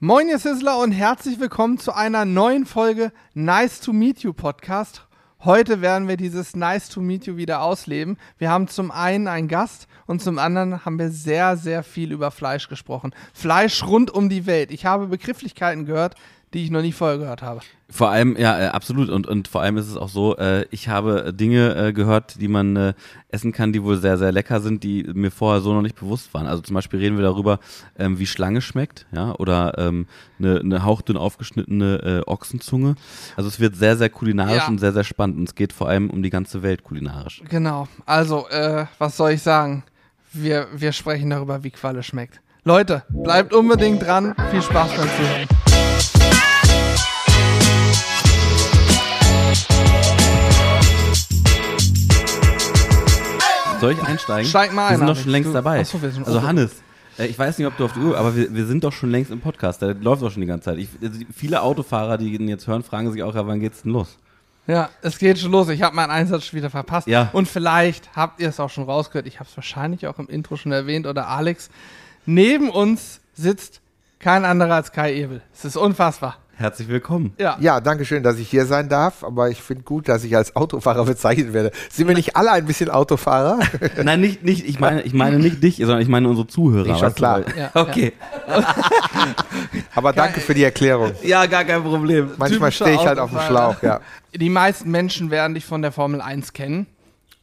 Moin, ihr Sizzler und herzlich willkommen zu einer neuen Folge Nice to Meet You Podcast. Heute werden wir dieses Nice to Meet You wieder ausleben. Wir haben zum einen einen Gast und zum anderen haben wir sehr, sehr viel über Fleisch gesprochen. Fleisch rund um die Welt. Ich habe Begrifflichkeiten gehört, die ich noch nie vorher gehört habe. Vor allem, ja, äh, absolut. Und, und vor allem ist es auch so, äh, ich habe Dinge äh, gehört, die man äh, essen kann, die wohl sehr, sehr lecker sind, die mir vorher so noch nicht bewusst waren. Also zum Beispiel reden wir darüber, ähm, wie Schlange schmeckt, ja, oder ähm, eine, eine hauchdünn aufgeschnittene äh, Ochsenzunge. Also es wird sehr, sehr kulinarisch Ja. und sehr, sehr spannend. Und es geht vor allem um die ganze Welt kulinarisch. Genau. Also, äh, was soll ich sagen? Wir, wir sprechen darüber, wie Qualle schmeckt. Leute, bleibt unbedingt dran. Viel Spaß beim Zuhören. Soll ich einsteigen? Steig mal Wir ein, sind doch schon längst dabei. Achso, wir sind- also Hannes, äh, ich weiß nicht, ob du auf die Uhr, aber wir, wir sind doch schon längst im Podcast. Der läuft doch schon die ganze Zeit. Ich, also viele Autofahrer, die ihn jetzt hören, fragen sich auch, ja, wann geht's denn los? Ja, es geht schon los. Ich habe meinen Einsatz schon wieder verpasst. Ja. Und vielleicht habt ihr es auch schon rausgehört. Ich habe es wahrscheinlich auch im Intro schon erwähnt oder Alex. Neben uns sitzt kein anderer als Kai Ebel. Es ist unfassbar. Herzlich willkommen. Ja. Ja, danke schön, dass ich hier sein darf, aber ich finde gut, dass ich als Autofahrer bezeichnet werde. Sind wir nicht alle ein bisschen Autofahrer? Nein, nicht, nicht, ich meine, ich meine nicht dich, sondern ich meine unsere Zuhörer. Ist schon klar. Ja, okay. Aber danke für die Erklärung. Ja, gar kein Problem. Manchmal stehe ich halt auf dem. Schlauch, ja. Die meisten Menschen werden dich von der Formel 1 kennen.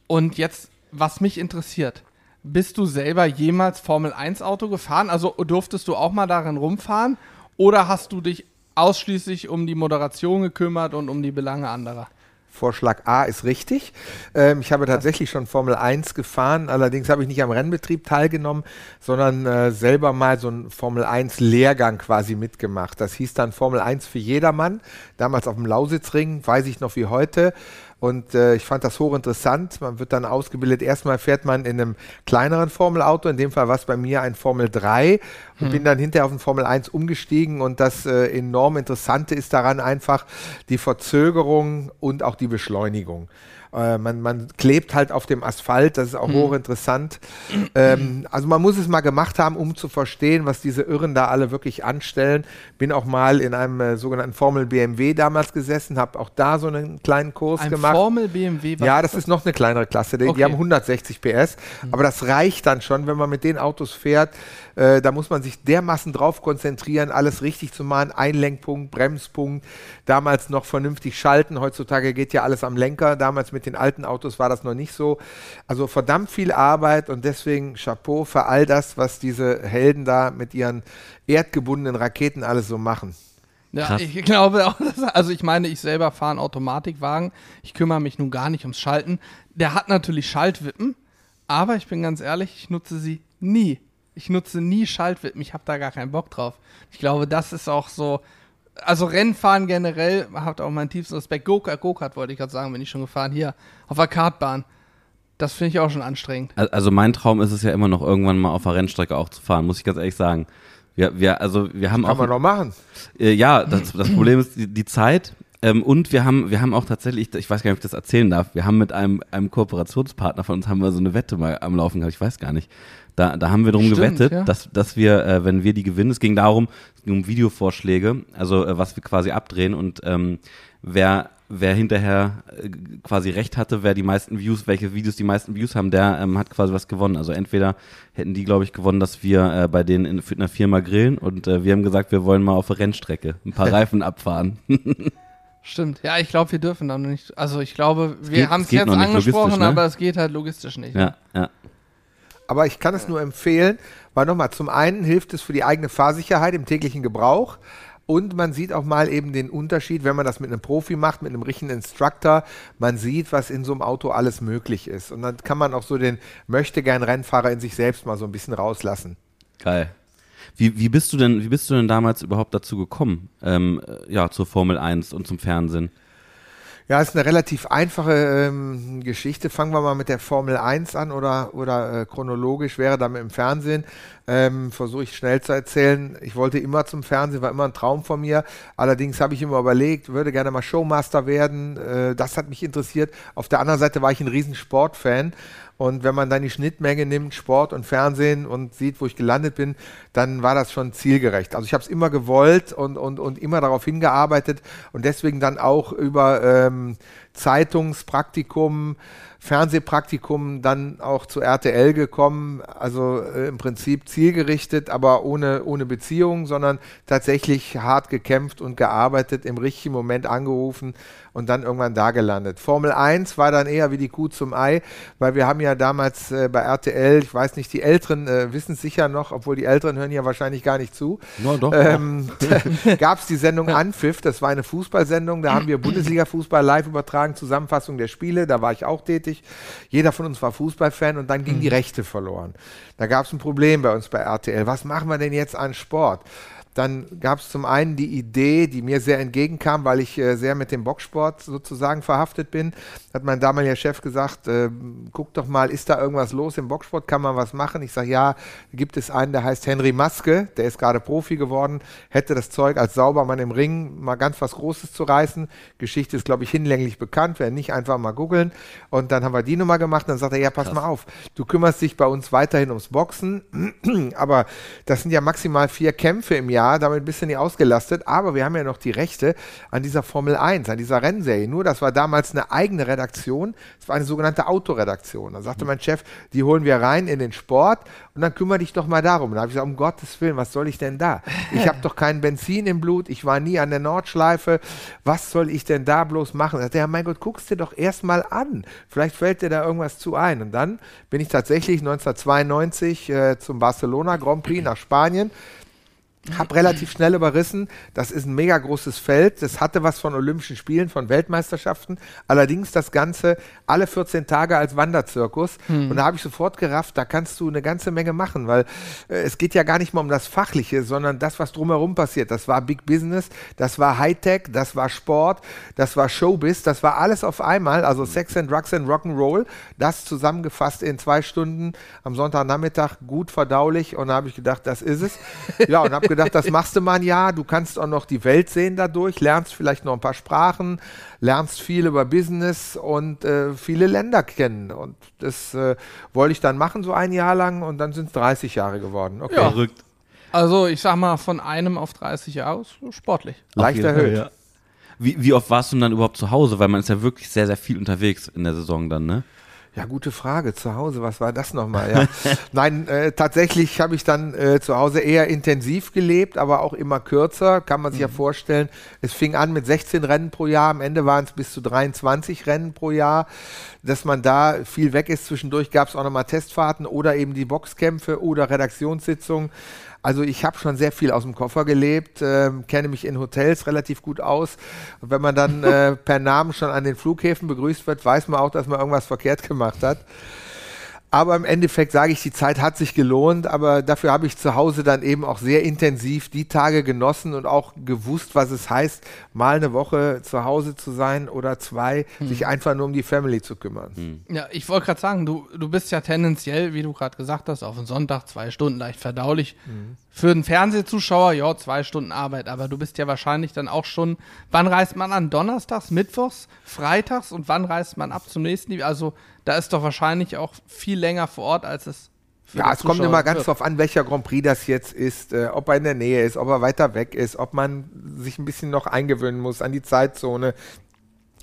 Und jetzt, was mich interessiert, bist du selber jemals Formel 1 Auto gefahren? Also durftest du auch mal darin rumfahren? Oder hast du dich ausschließlich um die Moderation gekümmert und um die Belange anderer? Vorschlag A ist richtig. Ähm, ich habe tatsächlich schon Formel 1 gefahren, allerdings habe ich nicht am Rennbetrieb teilgenommen, sondern äh, selber mal so einen Formel 1 Lehrgang quasi mitgemacht. Das hieß dann Formel 1 für jedermann, damals auf dem Lausitzring, weiß ich noch wie heute. Und äh, ich fand das hochinteressant. Man wird dann ausgebildet. Erstmal fährt man in einem kleineren Formelauto. In dem Fall war es bei mir ein Formel 3 und bin dann hinterher auf ein Formel 1 umgestiegen. Und das äh, enorm Interessante ist daran einfach die Verzögerung und auch die Beschleunigung. Äh, man, man klebt halt auf dem Asphalt, das ist auch hochinteressant. Ähm, also man muss es mal gemacht haben, um zu verstehen, was diese Irren da alle wirklich anstellen. Bin auch mal in einem äh, sogenannten Formel BMW damals gesessen, habe auch da so einen kleinen Kurs Ein gemacht. Formel BMW? Ja, das ist noch eine kleinere Klasse. Die, Okay. die haben 160 PS. Aber das reicht dann schon, wenn man mit den Autos fährt. Äh, da muss man sich dermaßen drauf konzentrieren, alles richtig zu machen. Einlenkpunkt, Bremspunkt. Damals noch vernünftig schalten. Heutzutage geht ja alles am Lenker. Damals mit den alten Autos war das noch nicht so. Also verdammt viel Arbeit und deswegen Chapeau für all das, was diese Helden da mit ihren erdgebundenen Raketen alles so machen. Ja, Krass. ich glaube auch, dass, also ich meine, ich selber fahre einen Automatikwagen. Ich kümmere mich nun gar nicht ums Schalten. Der hat natürlich Schaltwippen, aber ich bin ganz ehrlich, ich nutze sie nie. Ich nutze nie Schaltwippen. Ich habe da gar keinen Bock drauf. Ich glaube, das ist auch so. Also Rennfahren generell hat auch meinen tiefsten Respekt. Go-Kart, Go-Kart wollte ich gerade sagen, bin ich schon gefahren. Hier, auf der Kartbahn. Das finde ich auch schon anstrengend. Al- Also mein Traum ist es ja immer noch irgendwann mal auf der Rennstrecke auch zu fahren, muss ich ganz ehrlich sagen. Wir, wir, also wir haben Kann auch man noch machen. Äh, ja, das, das Problem ist die, die Zeit. Ähm, und wir haben, wir haben auch tatsächlich, ich weiß gar nicht, ob ich das erzählen darf, wir haben mit einem, einem Kooperationspartner von uns haben wir so eine Wette mal am Laufen gehabt, ich weiß gar nicht. Da, da haben wir drum Stimmt, gewettet, ja. dass, dass wir, äh, wenn wir die gewinnen, es ging darum, es ging um Videovorschläge, also äh, was wir quasi abdrehen und ähm, wer, wer hinterher äh, quasi recht hatte, wer die meisten Views, welche Videos die meisten Views haben, der ähm, hat quasi was gewonnen. Also entweder hätten die, glaube ich, gewonnen, dass wir äh, bei denen in, in einer Firma grillen und äh, wir haben gesagt, wir wollen mal auf der Rennstrecke ein paar Reifen abfahren. Stimmt. Ja, ich glaube, wir dürfen da noch nicht. Also ich glaube, wir haben es jetzt angesprochen, ne? aber es geht halt logistisch nicht. ja, ja. Aber ich kann es nur empfehlen, weil nochmal, zum einen hilft es für die eigene Fahrsicherheit im täglichen Gebrauch und man sieht auch mal eben den Unterschied, wenn man das mit einem Profi macht, mit einem richtigen Instructor, man sieht, was in so einem Auto alles möglich ist. Und dann kann man auch so den möchte gern Rennfahrer in sich selbst mal so ein bisschen rauslassen. Geil. Wie, wie bist du denn, wie bist du denn damals überhaupt dazu gekommen? Ähm, äh, ja, zur Formel 1 und zum Fernsehen? Ja, ist eine relativ einfache ähm, Geschichte. Fangen wir mal mit der Formel 1 an oder, oder äh, chronologisch wäre dann im Fernsehen. Ähm, Versuche ich schnell zu erzählen. Ich wollte immer zum Fernsehen, war immer ein Traum von mir. Allerdings habe ich immer überlegt, würde gerne mal Showmaster werden. Äh, das hat mich interessiert. Auf der anderen Seite war ich ein riesen Sportfan. Und wenn man dann die Schnittmenge nimmt, Sport und Fernsehen und sieht, wo ich gelandet bin, dann war das schon zielgerecht. Also ich habe es immer gewollt und, und, und immer darauf hingearbeitet und deswegen dann auch über ähm, Zeitungspraktikum, Fernsehpraktikum dann auch zu RTL gekommen. Also äh, im Prinzip zielgerichtet, aber ohne, ohne Beziehung, sondern tatsächlich hart gekämpft und gearbeitet, im richtigen Moment angerufen und dann irgendwann da gelandet. Formel 1 war dann eher wie die Kuh zum Ei, weil wir haben ja damals äh, bei RTL, ich weiß nicht, die Älteren äh, wissen es sicher noch, obwohl die Älteren hören ja wahrscheinlich gar nicht zu. Doch. Ähm, Gab es die Sendung Anpfiff, das war eine Fußballsendung, da haben wir Bundesliga-Fußball live übertragen, Zusammenfassung der Spiele, da war ich auch tätig. Jeder von uns war Fußballfan und dann ging die Rechte verloren. Da gab es ein Problem bei uns bei RTL. Was machen wir denn jetzt an Sport? Dann gab es zum einen die Idee, die mir sehr entgegenkam, weil ich äh, sehr mit dem Boxsport sozusagen verhaftet bin. Hat mein damaliger Chef gesagt, äh, guck doch mal, ist da irgendwas los im Boxsport? Kann man was machen? Ich sage, ja, gibt es einen, der heißt Henry Maske, der ist gerade Profi geworden, hätte das Zeug als Saubermann im Ring mal ganz was Großes zu reißen. Geschichte ist, glaube ich, hinlänglich bekannt, werden nicht einfach mal googeln. Und dann haben wir die Nummer gemacht. Dann sagt er, ja, pass Krass. mal auf, du kümmerst dich bei uns weiterhin ums Boxen, aber das sind ja maximal vier Kämpfe im Jahr Jahr damit ein bisschen ausgelastet, aber wir haben ja noch die Rechte an dieser Formel 1, an dieser Rennserie. Nur, das war damals eine eigene Redaktion, es war eine sogenannte Autoredaktion. Da sagte mein Chef, die holen wir rein in den Sport und dann kümmere dich doch mal darum. Da habe ich gesagt, um Gottes Willen, was soll ich denn da? Ich habe doch kein Benzin im Blut, ich war nie an der Nordschleife, was soll ich denn da bloß machen? Da sagte er, mein Gott, guckst dir doch erstmal an, vielleicht fällt dir da irgendwas zu ein. Und dann bin ich tatsächlich 1992 äh, zum Barcelona Grand Prix nach Spanien habe relativ schnell überrissen. Das ist ein mega großes Feld. Das hatte was von Olympischen Spielen, von Weltmeisterschaften. Allerdings das Ganze alle 14 Tage als Wanderzirkus. Hm. Und da habe ich sofort gerafft, da kannst du eine ganze Menge machen, weil äh, es geht ja gar nicht mal um das Fachliche, sondern das, was drumherum passiert. Das war Big Business, das war Hightech, das war Sport, das war Showbiz, das war alles auf einmal. Also Sex and Drugs and Rock'n'Roll. Das zusammengefasst in zwei Stunden am Sonntagnachmittag, gut verdaulich. Und da habe ich gedacht, das ist es. Ja, und habe gedacht, das machst du mal ein Jahr. Du kannst auch noch die Welt sehen dadurch, lernst vielleicht noch ein paar Sprachen, lernst viel über Business und äh, viele Länder kennen. Und das äh, wollte ich dann machen, so ein Jahr lang. Und dann sind es 30 Jahre geworden. Okay. Ja. Verrückt. Also, ich sag mal, von einem auf 30 Jahre ist sportlich. Leicht erhöht. Ja. Wie, wie oft warst du dann überhaupt zu Hause? Weil man ist ja wirklich sehr, sehr viel unterwegs in der Saison dann, ne? Ja, gute Frage. Zu Hause, was war das nochmal? Ja. Nein, äh, tatsächlich habe ich dann äh, zu Hause eher intensiv gelebt, aber auch immer kürzer. Kann man sich mhm. ja vorstellen. Es fing an mit 16 Rennen pro Jahr. Am Ende waren es bis zu 23 Rennen pro Jahr. Dass man da viel weg ist. Zwischendurch gab es auch nochmal Testfahrten oder eben die Boxkämpfe oder Redaktionssitzungen. Also ich habe schon sehr viel aus dem Koffer gelebt, äh, kenne mich in Hotels relativ gut aus. Und wenn man dann äh, per Namen schon an den Flughäfen begrüßt wird, weiß man auch, dass man irgendwas verkehrt gemacht hat. Aber im Endeffekt sage ich, die Zeit hat sich gelohnt, aber dafür habe ich zu Hause dann eben auch sehr intensiv die Tage genossen und auch gewusst, was es heißt, mal eine Woche zu Hause zu sein oder zwei, hm. sich einfach nur um die Family zu kümmern. Hm. Ja, ich wollte gerade sagen, du, du bist ja tendenziell, wie du gerade gesagt hast, auf den Sonntag zwei Stunden leicht verdaulich. Hm. Für einen Fernsehzuschauer, ja, zwei Stunden Arbeit, aber du bist ja wahrscheinlich dann auch schon, wann reist man an? Donnerstags, Mittwochs, Freitags und wann reist man ab zum nächsten? Also da ist doch wahrscheinlich auch viel länger vor Ort, als es ja, es kommt immer ganz drauf an, welcher Grand Prix das jetzt ist, äh, ob er in der Nähe ist, ob er weiter weg ist, ob man sich ein bisschen noch eingewöhnen muss an die Zeitzone.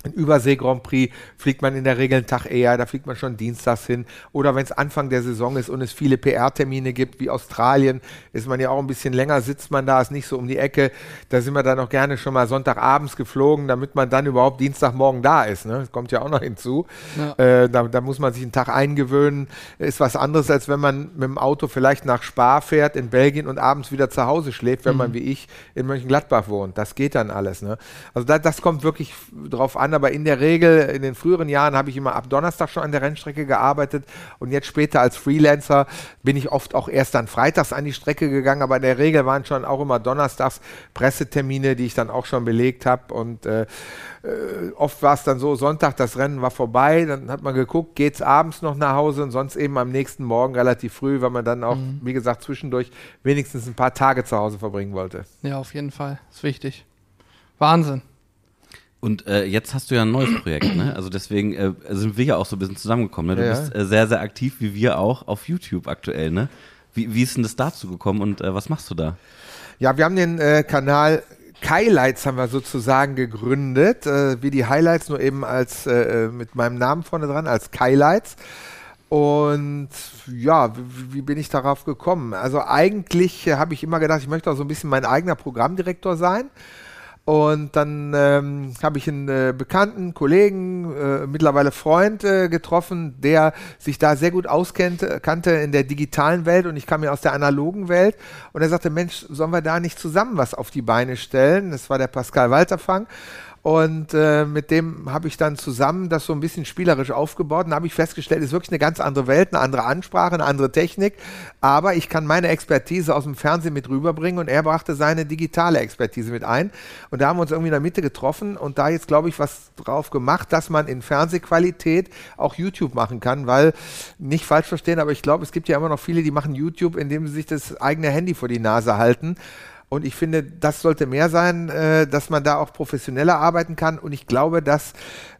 Ein Übersee-Grand Prix fliegt man in der Regel einen Tag eher, da fliegt man schon dienstags hin. Oder wenn es Anfang der Saison ist und es viele PR-Termine gibt, wie Australien, ist man ja auch ein bisschen länger, sitzt man da, ist nicht so um die Ecke. Da sind wir dann auch gerne schon mal Sonntagabends geflogen, damit man dann überhaupt Dienstagmorgen da ist. Ne? Das kommt ja auch noch hinzu. Ja. Äh, da, da, muss man sich einen Tag eingewöhnen. Ist was anderes, als wenn man mit dem Auto vielleicht nach Spa fährt in Belgien und abends wieder zu Hause schläft, wenn mhm. man wie ich in Mönchengladbach wohnt. Das geht dann alles. Ne? Also da, das kommt wirklich drauf an aber in der Regel, in den früheren Jahren habe ich immer ab Donnerstag schon an der Rennstrecke gearbeitet und jetzt später als Freelancer bin ich oft auch erst dann freitags an die Strecke gegangen, aber in der Regel waren schon auch immer donnerstags Pressetermine, die ich dann auch schon belegt habe und äh, äh, oft war es dann so, Sonntag, das Rennen war vorbei, dann hat man geguckt, geht es abends noch nach Hause und sonst eben am nächsten Morgen relativ früh, weil man dann auch, mhm. wie gesagt, zwischendurch wenigstens ein paar Tage zu Hause verbringen wollte. Ja, auf jeden Fall. Ist wichtig. Wahnsinn. Und äh, jetzt hast du ja ein neues Projekt, ne? Also deswegen äh, sind wir ja auch so ein bisschen zusammengekommen. Ne? Du ja. bist äh, sehr, sehr aktiv, wie wir auch, auf YouTube aktuell, ne? Wie, wie ist denn das dazu gekommen und äh, was machst du da? Ja, wir haben den äh, Kanal Highlights haben wir sozusagen gegründet, äh, wie die Highlights, nur eben als mit meinem Namen vorne dran, als Highlights. Und ja, wie, wie, bin ich darauf gekommen? Also eigentlich habe ich immer gedacht, ich möchte auch so ein bisschen mein eigener Programmdirektor sein. Und dann ähm, habe ich einen äh, bekannten Kollegen, äh, mittlerweile Freund äh, getroffen, der sich da sehr gut auskannte kannte in der digitalen Welt und ich kam ja aus der analogen Welt. Und er sagte, Mensch, sollen wir da nicht zusammen was auf die Beine stellen? Das war der Pascal Walterfang. Und äh, mit dem habe ich dann zusammen das so ein bisschen spielerisch aufgebaut. Und habe ich festgestellt, es ist wirklich eine ganz andere Welt, eine andere Ansprache, eine andere Technik. Aber ich kann meine Expertise aus dem Fernsehen mit rüberbringen und er brachte seine digitale Expertise mit ein. Und da haben wir uns irgendwie in der Mitte getroffen und da jetzt, glaube ich, was drauf gemacht, dass man in Fernsehqualität auch YouTube machen kann, weil nicht falsch verstehen, aber ich glaube, es gibt ja immer noch viele, die machen YouTube, indem sie sich das eigene Handy vor die Nase halten. Und ich finde, das sollte mehr sein, äh, dass man da auch professioneller arbeiten kann. Und ich glaube, dass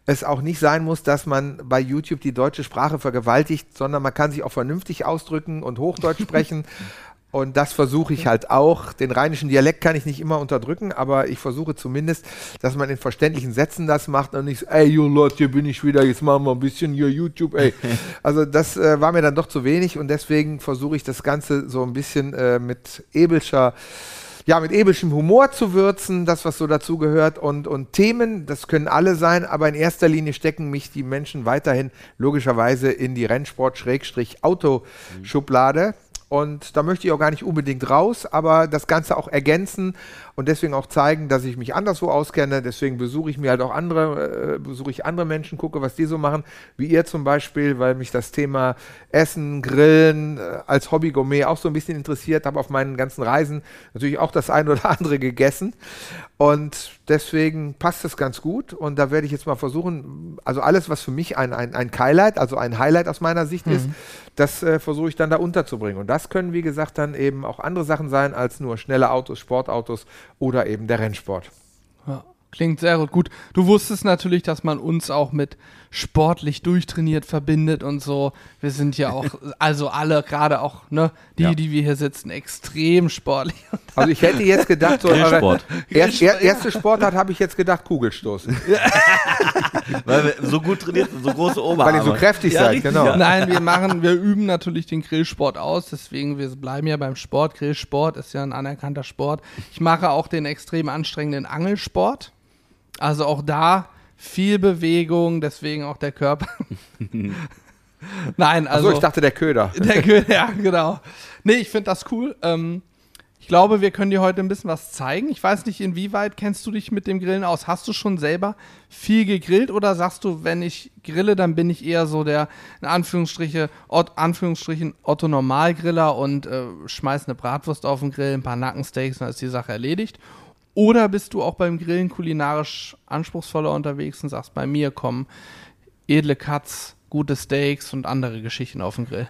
es auch nicht sein muss, dass man bei YouTube die deutsche Sprache vergewaltigt, sondern man kann sich auch vernünftig ausdrücken und Hochdeutsch sprechen. Und das versuche ich halt auch. Den rheinischen Dialekt kann ich nicht immer unterdrücken, aber ich versuche zumindest, dass man in verständlichen Sätzen das macht und nicht so, ey, you Leute, hier bin ich wieder, jetzt machen wir ein bisschen hier YouTube, ey. Also das äh, war mir dann doch zu wenig und deswegen versuche ich das Ganze so ein bisschen äh, mit Ebelscher ja, mit ebischem Humor zu würzen, das, was so dazu gehört und, und Themen, das können alle sein, aber in erster Linie stecken mich die Menschen weiterhin logischerweise in die Rennsport-Autoschublade. Und da möchte ich auch gar nicht unbedingt raus, aber das Ganze auch ergänzen und deswegen auch zeigen, dass ich mich anderswo auskenne. Deswegen besuche ich mir halt auch andere, äh, besuche ich andere Menschen, gucke, was die so machen, wie ihr zum Beispiel, weil mich das Thema Essen, Grillen äh, als Hobby-Gourmet auch so ein bisschen interessiert. Habe auf meinen ganzen Reisen natürlich auch das ein oder andere gegessen und deswegen passt es ganz gut und da werde ich jetzt mal versuchen, also alles, was für mich ein, ein, ein Highlight, also ein Highlight aus meiner Sicht mhm. ist, das äh, versuche ich dann da unterzubringen. Und das können, wie gesagt, dann eben auch andere Sachen sein als nur schnelle Autos, Sportautos oder eben der Rennsport. Ja, klingt sehr gut. Gut, du wusstest natürlich, dass man uns auch mit sportlich durchtrainiert verbindet und so. Wir sind ja auch, also alle, gerade auch, ne, die, ja. die wir hier sitzen, extrem sportlich. Also ich hätte jetzt gedacht, so eure erst, er, erste Sportart habe ich jetzt gedacht, Kugelstoßen. Weil wir so gut trainiert sind, so große Oberarme. Weil ihr so kräftig ja, seid, genau. Ja. Nein, wir machen, wir üben natürlich den Grillsport aus, deswegen wir bleiben ja beim Sport. Grillsport ist ja ein anerkannter Sport. Ich mache auch den extrem anstrengenden Angelsport. Also auch da viel Bewegung, deswegen auch der Körper. Nein, also. Achso, ich dachte der Köder. Der Köder, ja, genau. Nee, ich finde das cool. Ähm, ich glaube, wir können dir heute ein bisschen was zeigen. Ich weiß nicht, inwieweit kennst du dich mit dem Grillen aus? Hast du schon selber viel gegrillt oder sagst du, wenn ich grille, dann bin ich eher so der, in Anführungsstriche, Ot, Anführungsstrichen Otto Normalgriller und äh, schmeiß eine Bratwurst auf den Grill, ein paar Nackensteaks, dann ist die Sache erledigt? Oder bist du auch beim Grillen kulinarisch anspruchsvoller unterwegs und sagst, bei mir kommen edle Cuts, gute Steaks und andere Geschichten auf den Grill?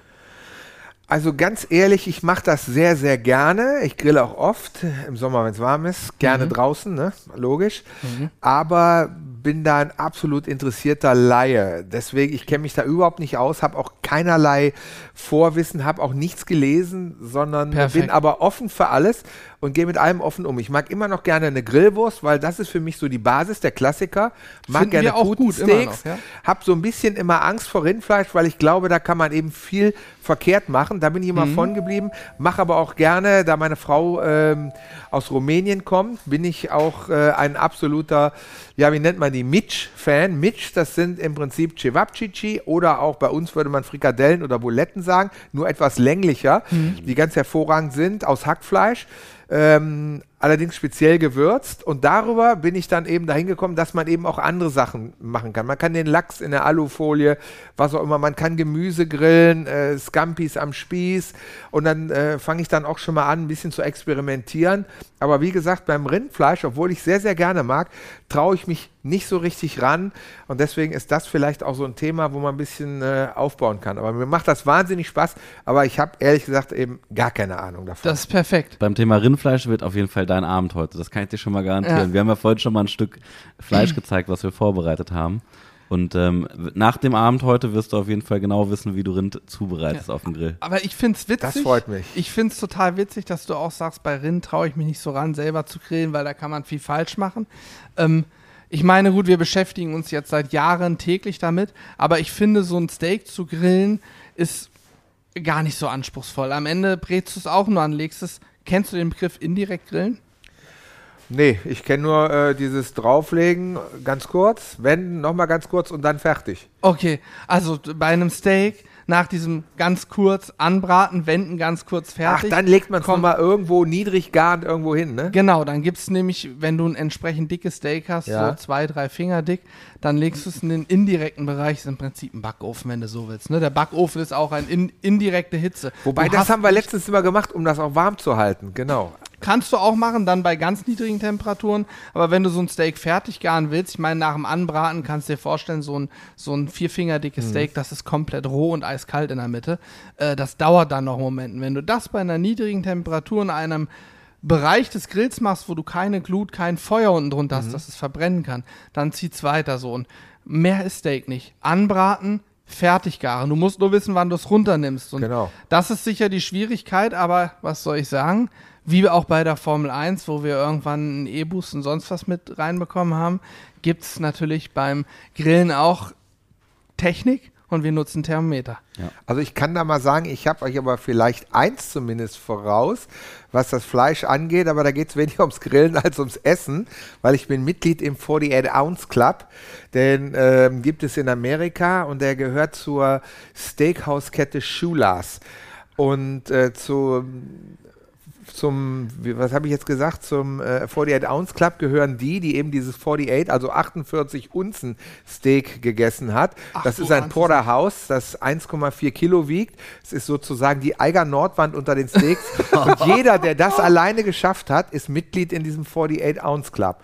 Also ganz ehrlich, ich mache das sehr, sehr gerne. Ich grille auch oft, im Sommer, wenn es warm ist, gerne mhm. draußen, ne? logisch. Mhm. Aber bin da ein absolut interessierter Laie. Deswegen, ich kenne mich da überhaupt nicht aus, habe auch keinerlei Vorwissen, habe auch nichts gelesen, sondern Perfekt. bin aber offen für alles und gehe mit allem offen um. Ich mag immer noch gerne eine Grillwurst, weil das ist für mich so die Basis, der Klassiker. Mag Finden gerne Putensteaks. Ja? Hab so ein bisschen immer Angst vor Rindfleisch, weil ich glaube, da kann man eben viel verkehrt machen. Da bin ich immer mhm. von geblieben. Mache aber auch gerne, da meine Frau ähm, aus Rumänien kommt, bin ich auch äh, ein absoluter, ja, wie nennt man die, Mitch-Fan. Mitch, das sind im Prinzip Cevapcici oder auch bei uns würde man Frikadellen oder Buletten sagen, nur etwas länglicher, mhm. die ganz hervorragend sind aus Hackfleisch. Ähm, allerdings speziell gewürzt. Und darüber bin ich dann eben dahin gekommen, dass man eben auch andere Sachen machen kann. Man kann den Lachs in der Alufolie, was auch immer, man kann Gemüse grillen, äh, Scampis am Spieß. Und dann äh, fange ich dann auch schon mal an, ein bisschen zu experimentieren. Aber wie gesagt, beim Rindfleisch, obwohl ich sehr, sehr gerne mag, traue ich mich nicht so richtig ran. Und deswegen ist das vielleicht auch so ein Thema, wo man ein bisschen äh, aufbauen kann. Aber mir macht das wahnsinnig Spaß. Aber ich habe ehrlich gesagt eben gar keine Ahnung davon. Das ist perfekt. Beim Thema Rindfleisch wird auf jeden Fall dein Abend heute. Das kann ich dir schon mal garantieren. Ja. Wir haben ja vorhin schon mal ein Stück Fleisch gezeigt, was wir vorbereitet haben. Und ähm, nach dem Abend heute wirst du auf jeden Fall genau wissen, wie du Rind zubereitest auf dem Grill. Aber ich finde es witzig. Das freut mich. Ich finde es total witzig, dass du auch sagst, bei Rind traue ich mich nicht so ran, selber zu grillen, weil da kann man viel falsch machen. Ähm, ich meine, gut, wir beschäftigen uns jetzt seit Jahren täglich damit, aber ich finde, so ein Steak zu grillen ist gar nicht so anspruchsvoll. Am Ende brätst du es auch nur an, legst es. Kennst du den Begriff indirekt grillen? Nee, ich kenne nur äh, dieses Drauflegen, ganz kurz, wenden, nochmal ganz kurz und dann fertig. Okay, also bei einem Steak nach diesem ganz kurz anbraten, wenden, ganz kurz Ach, fertig. dann legt man es nochmal irgendwo niedrig garend irgendwo hin, ne? Genau, dann gibt es nämlich, wenn du ein entsprechend dickes Steak hast, Ja. so zwei, drei Finger dick, dann legst du es in den indirekten Bereich, ist im Prinzip ein Backofen, wenn du so willst. Ne? Der Backofen ist auch eine in, indirekte Hitze. Wobei, Du das haben wir letztens immer gemacht, um das auch warm zu halten, genau. Kannst du auch machen, dann bei ganz niedrigen Temperaturen. Aber wenn du so ein Steak fertig garen willst, ich meine, nach dem Anbraten kannst du dir vorstellen, so ein, so ein vier Finger dickes Steak, das ist komplett roh und eiskalt in der Mitte. Äh, das dauert dann noch einen Moment. Wenn du das bei einer niedrigen Temperatur in einem Bereich des Grills machst, wo du keine Glut, kein Feuer unten drunter hast, dass es verbrennen kann, dann zieht's weiter so. Und mehr ist Steak nicht. Anbraten, fertig garen. Du musst nur wissen, wann du es runternimmst. Und Genau. das ist sicher die Schwierigkeit, aber was soll ich sagen? Wie auch bei der Formel 1, wo wir irgendwann einen E-Boost und sonst was mit reinbekommen haben, gibt es natürlich beim Grillen auch Technik und wir nutzen Thermometer. Also ich kann da mal sagen, ich habe euch aber vielleicht eins zumindest voraus, was das Fleisch angeht, aber da geht es weniger ums Grillen als ums Essen, weil ich bin Mitglied im 48 Ounce Club, den ähm, gibt es in Amerika und der gehört zur Steakhouse-Kette Schulas und äh, zu zum, was habe ich jetzt gesagt, zum äh, 48 Ounce Club gehören die, die eben dieses 48, also 48 Unzen Steak gegessen hat. Ach, das ist ein. Porterhouse, das 1,4 Kilo wiegt. Es ist sozusagen die Eiger Nordwand unter den Steaks. Und jeder, der das alleine geschafft hat, ist Mitglied in diesem 48 Ounce Club.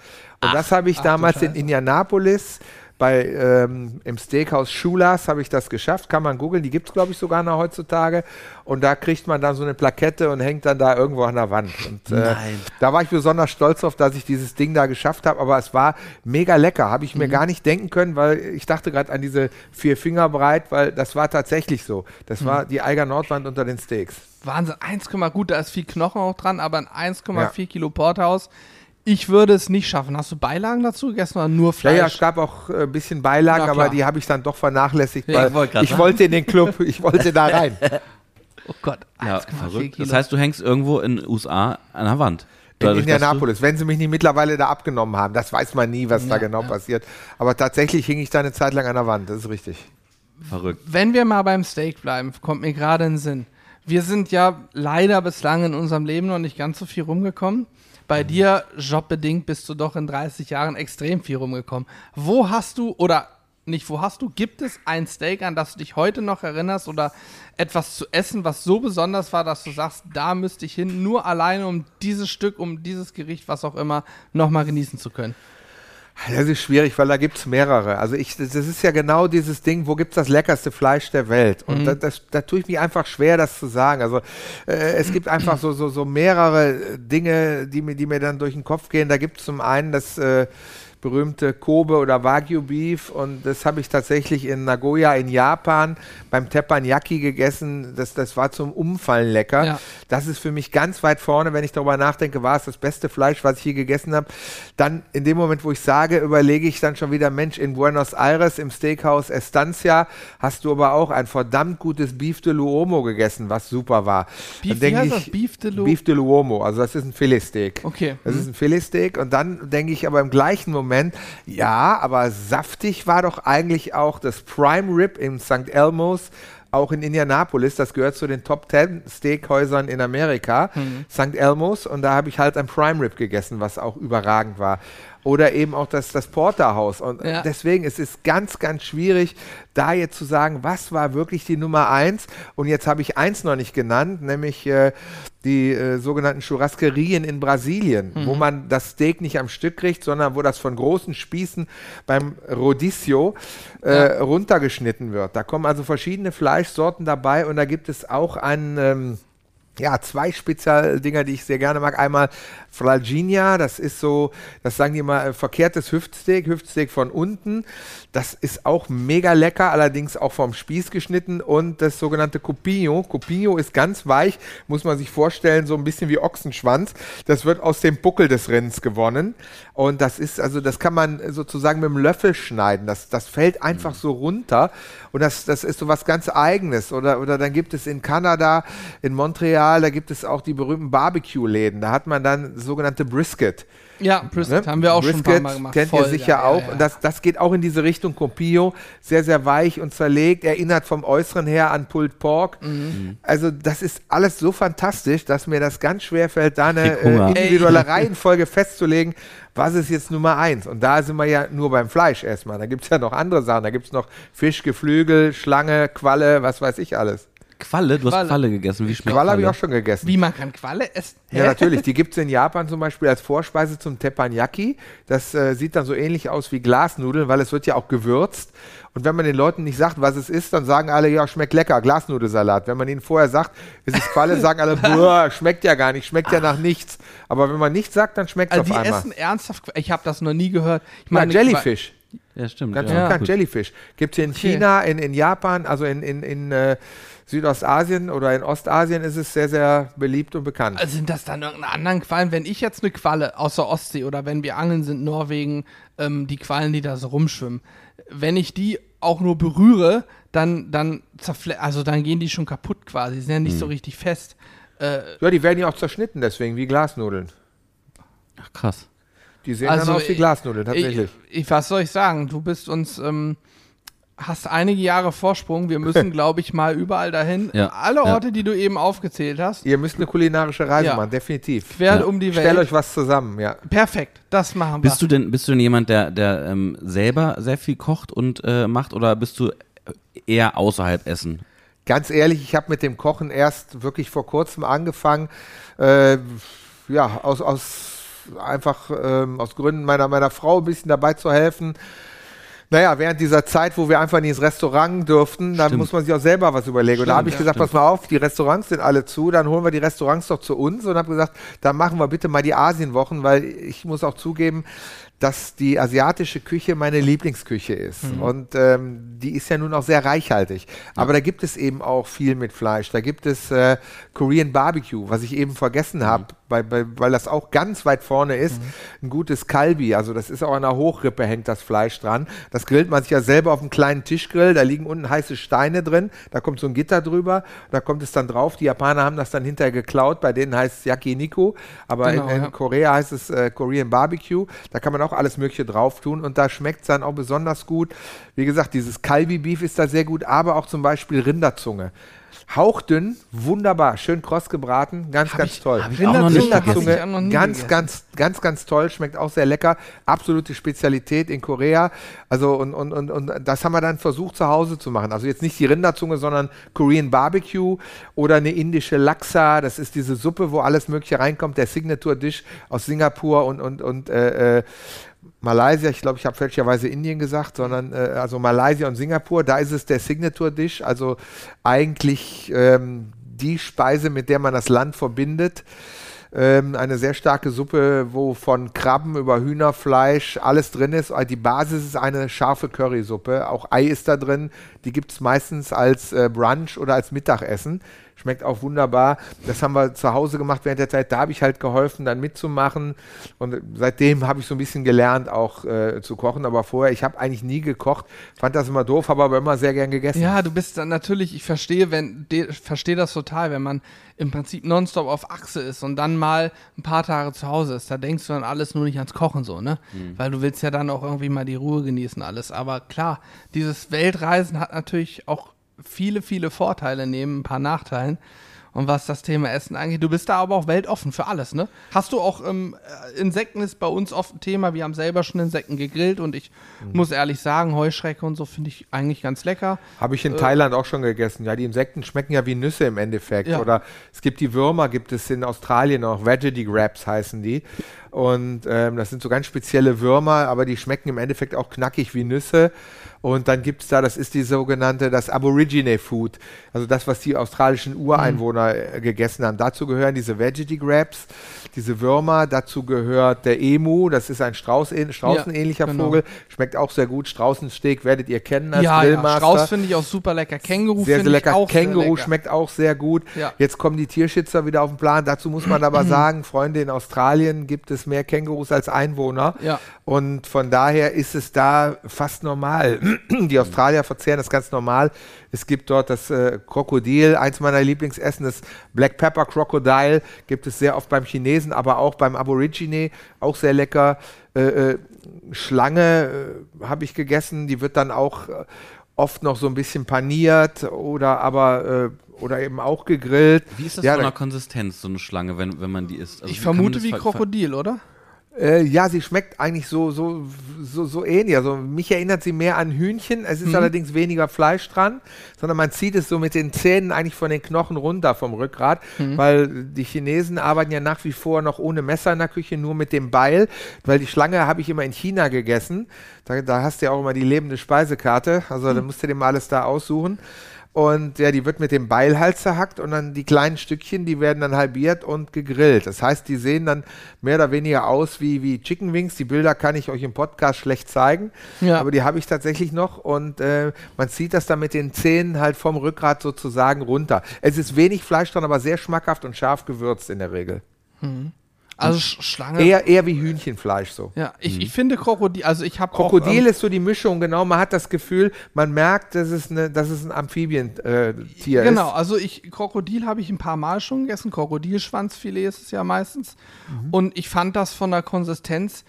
Und das habe ich ach damals in. Indianapolis bei, ähm, im Steakhouse Schulas habe ich das geschafft, kann man googeln, die gibt es glaube ich sogar noch heutzutage. Und da kriegt man dann so eine Plakette und hängt dann da irgendwo an der Wand. Und äh, Nein. da war ich besonders stolz drauf, dass ich dieses Ding da geschafft habe, aber es war mega lecker, habe ich mir gar nicht denken können, weil ich dachte gerade an diese vier Finger breit, weil das war tatsächlich so, das war die Eiger Nordwand unter den Steaks. Wahnsinn, 1, gut, da ist viel Knochen auch dran, aber ein 1,4 Ja. Kilo Porterhaus. Ich würde es nicht schaffen. Hast du Beilagen dazu gegessen oder nur Ja, Fleisch? ja, es gab auch äh, ein bisschen Beilagen, aber die habe ich dann doch vernachlässigt, Ja, weil ich wollte grad ich wollte in den Club, ich wollte da rein. oh Gott, 1,4 Ja, verrückt. Das heißt, du hängst irgendwo in den USA an der Wand. In Dadurch, Indianapolis, wenn sie mich nicht mittlerweile da abgenommen haben. Das weiß man nie, was da Ja, genau ja. passiert. Aber tatsächlich hing ich da eine Zeit lang an der Wand, das ist richtig. Verrückt. Wenn wir mal beim Steak bleiben, kommt mir gerade in den Sinn. Wir sind ja leider bislang in unserem Leben noch nicht ganz so viel rumgekommen. Bei dir, jobbedingt, bist du doch in 30 Jahren extrem viel rumgekommen. Wo hast du, oder nicht wo hast du, gibt es ein Steak, an das du dich heute noch erinnerst oder etwas zu essen, was so besonders war, dass du sagst, da müsste ich hin, nur alleine um dieses Stück, um dieses Gericht, was auch immer, nochmal genießen zu können? Das ist schwierig, weil da gibt es mehrere. Also ich, das ist ja genau dieses Ding, wo gibt es das leckerste Fleisch der Welt? Und da, das, da tue ich mich einfach schwer, das zu sagen. Also äh, es gibt einfach so, so, so mehrere Dinge, die mir, die mir dann durch den Kopf gehen. Da gibt es zum einen das äh, berühmte Kobe oder Wagyu Beef und das habe ich tatsächlich in Nagoya in Japan beim Teppanyaki gegessen. Das, das war zum Umfallen lecker. Ja. Das ist für mich ganz weit vorne, wenn ich darüber nachdenke, war es das beste Fleisch, was ich je gegessen habe. Dann in dem Moment, wo ich sage, überlege ich dann schon wieder, Mensch, in Buenos Aires im Steakhouse Estancia hast du aber auch ein verdammt gutes Beef de Luomo gegessen, was super war. Beef, Dann denk wie heißt ich, das? Beef de Lu- Beef de Luomo, also das ist ein Filetsteak. Okay. Das ist ein Filetsteak und dann denke ich aber im gleichen Moment, ja, aber saftig war doch eigentlich auch das Prime Rib in St. Elmo's auch in Indianapolis, das gehört zu den Top 10 Steakhäusern in Amerika, Mhm. St. Elmo's, und da habe ich halt ein Prime Rib gegessen, was auch überragend war. Oder eben auch das, das Porterhaus. Und Ja. deswegen es ist ganz, ganz schwierig, da jetzt zu sagen, was war wirklich die Nummer eins. Und jetzt habe ich eins noch nicht genannt, nämlich äh, die äh, sogenannten Churrasquerien in Brasilien, Mhm. wo man das Steak nicht am Stück kriegt, sondern wo das von großen Spießen beim Rodicio äh, runtergeschnitten wird. Da kommen also verschiedene Fleischsorten dabei und da gibt es auch einen. Ähm, ja, zwei Spezialdinger, die ich sehr gerne mag. Einmal Fralginia, das ist so, das sagen die mal, äh, verkehrtes Hüftsteak, Hüftsteak von unten. Das ist auch mega lecker, allerdings auch vom Spieß geschnitten. Und das sogenannte Cupinho. Cupinho ist ganz weich, muss man sich vorstellen, so ein bisschen wie Ochsenschwanz. Das wird aus dem Buckel des Rennens gewonnen. Und das ist, also das kann man sozusagen mit dem Löffel schneiden. Das, das fällt einfach so runter. Und das, das ist so was ganz Eigenes. Oder, oder dann gibt es in Kanada, in Montreal, da gibt es auch die berühmten Barbecue-Läden. Da hat man dann sogenannte Brisket. Ja, Brisket Ne? haben wir auch schon ein paar Brisket Mal gemacht. Kennt Voll ihr sicher geil, auch. Ja, ja. Und das, das geht auch in diese Richtung Copillo. Sehr, sehr weich und zerlegt. Erinnert vom Äußeren her an Pulled Pork. Mhm. Also, das ist alles so fantastisch, dass mir das ganz schwer fällt, da eine äh, individuelle Reihenfolge festzulegen. Was ist jetzt Nummer eins? Und da sind wir ja nur beim Fleisch erstmal. Da gibt es ja noch andere Sachen. Da gibt es noch Fisch, Geflügel, Schlange, Qualle, was weiß ich alles. Qualle? Du hast Qualle. Qualle gegessen. Wie schmeckt Qualle habe ich Qualle? auch schon gegessen. Wie man kann Qualle essen? Ja, Hä? natürlich. Die gibt es in Japan zum Beispiel als Vorspeise zum Teppanyaki. Das äh, sieht dann so ähnlich aus wie Glasnudeln, weil es wird ja auch gewürzt. Und wenn man den Leuten nicht sagt, was es ist, dann sagen alle, ja, schmeckt lecker, Glasnudelsalat. Wenn man ihnen vorher sagt, es ist Qualle, sagen alle, boah, schmeckt ja gar nicht, schmeckt ja nach nichts. Aber wenn man nichts sagt, dann schmeckt es Also auf die einmal. essen ernsthaft Qualle. Ich habe das noch nie gehört. Ich Ja, meine, Jellyfish. Ja, stimmt. Ganz ja. bekannt, Gut. Jellyfish. Gibt es hier in Okay. China, in, in Japan, also in, in, in äh, Südostasien oder in Ostasien ist es sehr, sehr beliebt und bekannt. Also sind das dann irgendeine anderen Quallen? Wenn ich jetzt eine Qualle aus der Ostsee oder wenn wir angeln sind, Norwegen, ähm, die Quallen, die da so rumschwimmen, wenn ich die auch nur berühre, dann, dann zerfle also dann gehen die schon kaputt quasi. Die sind ja nicht Hm. so richtig fest. Äh, ja, die werden ja auch zerschnitten, deswegen wie Glasnudeln. Ach, krass. Die sehen Also, dann aus wie Glasnudeln, tatsächlich. ich, ich, was soll ich sagen? Du bist uns, ähm, hast einige Jahre Vorsprung. Wir müssen, glaube ich, mal überall dahin. Ja, Alle ja. Orte, die du eben aufgezählt hast, Ihr müsst eine kulinarische Reise Ja. machen, definitiv. quer Ja. um die Stellt Welt. euch was zusammen, ja. Perfekt, das machen wir. Bist du denn, bist du denn jemand, der, der ähm, selber sehr viel kocht und äh, macht oder bist du eher außerhalb essen? Ganz ehrlich, ich habe mit dem Kochen erst wirklich vor kurzem angefangen. Äh, ja, aus, aus einfach ähm, aus Gründen meiner, meiner Frau ein bisschen dabei zu helfen. Naja, während dieser Zeit, wo wir einfach nicht ins Restaurant durften, dann Stimmt. muss man sich auch selber was überlegen. und da Stimmt, habe ich ja, gesagt, pass mal auf, die Restaurants sind alle zu, dann holen wir die Restaurants doch zu uns und habe gesagt, dann machen wir bitte mal die Asienwochen, weil ich muss auch zugeben, dass die asiatische Küche meine Lieblingsküche ist. Und ähm, die ist ja nun auch sehr reichhaltig. Aber da gibt es eben auch viel mit Fleisch. Da gibt es äh, Korean Barbecue, was ich eben vergessen habe, bei, bei, weil das auch ganz weit vorne ist. Ein gutes Kalbi, also das ist auch an der Hochrippe, hängt das Fleisch dran. Das grillt man sich ja selber auf einem kleinen Tischgrill. Da liegen unten heiße Steine drin. Da kommt so ein Gitter drüber. Da kommt es dann drauf. Die Japaner haben das dann hinterher geklaut. Bei denen heißt es Yakiniku. Aber Genau, in, in ja. Korea heißt es äh, Korean Barbecue. Da kann man auch alles Mögliche drauf tun und da schmeckt es dann auch besonders gut. Wie gesagt, dieses Kalbi-Beef ist da sehr gut, aber auch zum Beispiel Rinderzunge. Hauchdünn, wunderbar, schön kross gebraten, ganz, ganz ich- toll. hab Rinderzunge hab ganz, ganz, ganz, ganz toll, schmeckt auch sehr lecker. Absolute Spezialität in Korea. Also, und, und, und, und das haben wir dann versucht zu Hause zu machen. Also jetzt nicht die Rinderzunge, sondern Korean Barbecue oder eine indische Laksa. Das ist diese Suppe, wo alles Mögliche reinkommt. Der Signature Dish aus Singapur und, und, und äh, äh, Malaysia, ich glaube, ich habe fälschlicherweise Indien gesagt, sondern äh, also Malaysia und Singapur, da ist es der Signature Dish, also eigentlich ähm, die Speise, mit der man das Land verbindet. Ähm, eine sehr starke Suppe, wo von Krabben über Hühnerfleisch alles drin ist. Die Basis ist eine scharfe Currysuppe. Auch Ei ist da drin. Die gibt es meistens als äh, Brunch oder als Mittagessen. Schmeckt auch wunderbar. Das haben wir zu Hause gemacht während der Zeit. Da habe ich halt geholfen, dann mitzumachen. Und seitdem habe ich so ein bisschen gelernt, auch äh, zu kochen. Aber vorher, ich habe eigentlich nie gekocht. Fand das immer doof, habe aber immer sehr gern gegessen. Ja, du bist dann natürlich, ich verstehe, wenn, de, verstehe das total, wenn man im Prinzip nonstop auf Achse ist und dann mal ein paar Tage zu Hause ist, da denkst du dann alles nur nicht ans Kochen so, ne? Weil du willst ja dann auch irgendwie mal die Ruhe genießen alles. Aber klar, dieses Weltreisen hat natürlich auch viele, viele Vorteile neben ein paar Nachteilen. Und was das Thema Essen angeht, du bist da aber auch weltoffen für alles, ne? Hast du auch, ähm, äh, Insekten ist bei uns oft ein Thema, wir haben selber schon Insekten gegrillt und ich Mhm. muss ehrlich sagen, Heuschrecke und so finde ich eigentlich ganz lecker. Habe ich in Thailand auch schon gegessen. Ja, die Insekten schmecken ja wie Nüsse im Endeffekt. Ja. Oder es gibt die Würmer, gibt es in Australien auch. Veggie Grabs heißen die. Und ähm, das sind so ganz spezielle Würmer, aber die schmecken im Endeffekt auch knackig wie Nüsse. Und dann gibt es da, das ist die sogenannte, das Aborigine Food. Also das, was die australischen Ureinwohner äh, gegessen haben. Dazu gehören diese Veggie Grabs, diese Würmer. Dazu gehört der Emu, das ist ein Strauß, straußenähnlicher genau. Vogel. Schmeckt auch sehr gut. Straußensteak werdet ihr kennen als ja, ja, Grillmaster. Strauß finde ich auch super lecker. Känguru Sehr, finde sehr ich lecker. auch Känguru lecker. schmeckt auch sehr gut. Ja. Jetzt kommen die Tierschützer wieder auf den Plan. Dazu muss man aber sagen, Freunde, in Australien gibt es mehr Kängurus als Einwohner. Ja. Und von daher ist es da fast normal. Die Australier verzehren das ganz normal. Es gibt dort das äh, Krokodil, eins meiner Lieblingsessen, das Black Pepper Crocodile, gibt es sehr oft beim Chinesen, aber auch beim Aborigine, auch sehr lecker. Äh, äh, Schlange äh, habe ich gegessen, die wird dann auch äh, oft noch so ein bisschen paniert oder aber äh, oder eben auch gegrillt. Wie ist das Ja, von der Konsistenz, so eine Schlange, wenn, wenn man die isst? Also Ich wie vermute wie Krokodil, oder? Äh, ja, sie schmeckt eigentlich so, so, so, so ähnlich. Also mich erinnert sie mehr an Hühnchen. Es ist Mhm. allerdings weniger Fleisch dran, sondern man zieht es so mit den Zähnen eigentlich von den Knochen runter vom Rückgrat, Mhm. weil die Chinesen arbeiten ja nach wie vor noch ohne Messer in der Küche, nur mit dem Beil, weil die Schlange habe ich immer in China gegessen. Da, da hast du ja auch immer die lebende Speisekarte, also Mhm. da musst du dir mal alles da aussuchen. Und ja, die wird mit dem Beilhals zerhackt und dann die kleinen Stückchen, die werden dann halbiert und gegrillt. Das heißt, die sehen dann mehr oder weniger aus wie, wie Chicken Wings. Die Bilder kann ich euch im Podcast schlecht zeigen, Ja. aber die habe ich tatsächlich noch und äh, man zieht das dann mit den Zähnen halt vom Rückgrat sozusagen runter. Es ist wenig Fleisch dran, aber sehr schmackhaft und scharf gewürzt in der Regel. Also Sch- Schlange. Eher, eher wie Hühnchenfleisch so. Ja, ich, ich finde Krokodil, also ich habe Krokodil auch, ähm, ist so die Mischung, genau. Man hat das Gefühl, man merkt, dass es, eine, dass es ein Amphibientier Tier Genau, ist. also ich Krokodil habe ich ein paar Mal schon gegessen. Krokodilschwanzfilet ist es ja meistens. Mhm. Und ich fand das von der Konsistenz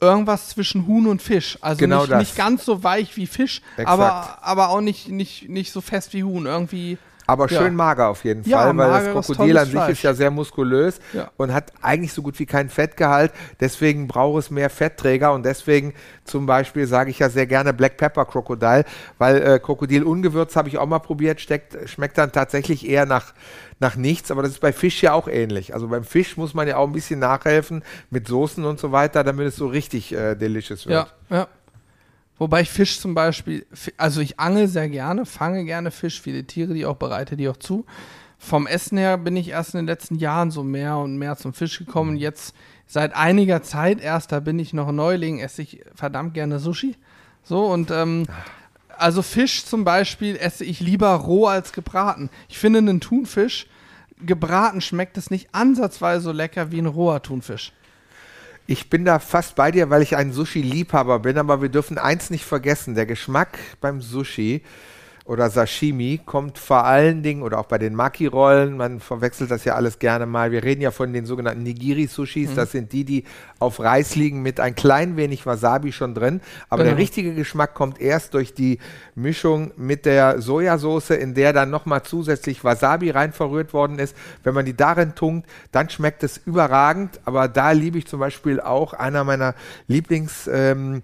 irgendwas zwischen Huhn und Fisch. Also Genau nicht, nicht ganz so weich wie Fisch, Exakt. aber, aber auch nicht, nicht, nicht so fest wie Huhn. Irgendwie. Aber Ja. schön mager auf jeden Ja, Fall, weil das Krokodil an sich Fleisch. ist ja sehr muskulös Ja. und hat eigentlich so gut wie keinen Fettgehalt. Deswegen braucht es mehr Fettträger und deswegen zum Beispiel sage ich ja sehr gerne Black Pepper Krokodil, weil äh, Krokodil ungewürzt habe ich auch mal probiert, steckt, schmeckt dann tatsächlich eher nach, nach nichts, aber das ist bei Fisch ja auch ähnlich. Also beim Fisch muss man ja auch ein bisschen nachhelfen mit Soßen und so weiter, damit es so richtig äh, delicious wird. Ja, ja. Wobei ich Fisch zum Beispiel, also ich angel sehr gerne, fange gerne Fisch, viele Tiere, die auch bereite die auch zu. Vom Essen her bin ich erst in den letzten Jahren so mehr und mehr zum Fisch gekommen. Jetzt seit einiger Zeit erst, da bin ich noch Neuling, esse ich verdammt gerne Sushi. So und ähm, also Fisch zum Beispiel esse ich lieber roh als gebraten. Ich finde einen Thunfisch gebraten schmeckt es nicht ansatzweise so lecker wie ein roher Thunfisch. Ich bin da fast bei dir, weil ich ein Sushi-Liebhaber bin, aber wir dürfen eins nicht vergessen. Der Geschmack beim Sushi oder Sashimi kommt vor allen Dingen, oder auch bei den Maki-Rollen, man verwechselt das ja alles gerne mal. Wir reden ja von den sogenannten Nigiri-Sushis. Das sind die, die auf Reis liegen mit ein klein wenig Wasabi schon drin. Aber Genau. der richtige Geschmack kommt erst durch die Mischung mit der Sojasauce, in der dann nochmal zusätzlich Wasabi rein verrührt worden ist. Wenn man die darin tunkt, dann schmeckt es überragend. Aber da liebe ich zum Beispiel auch einer meiner Lieblings- ähm,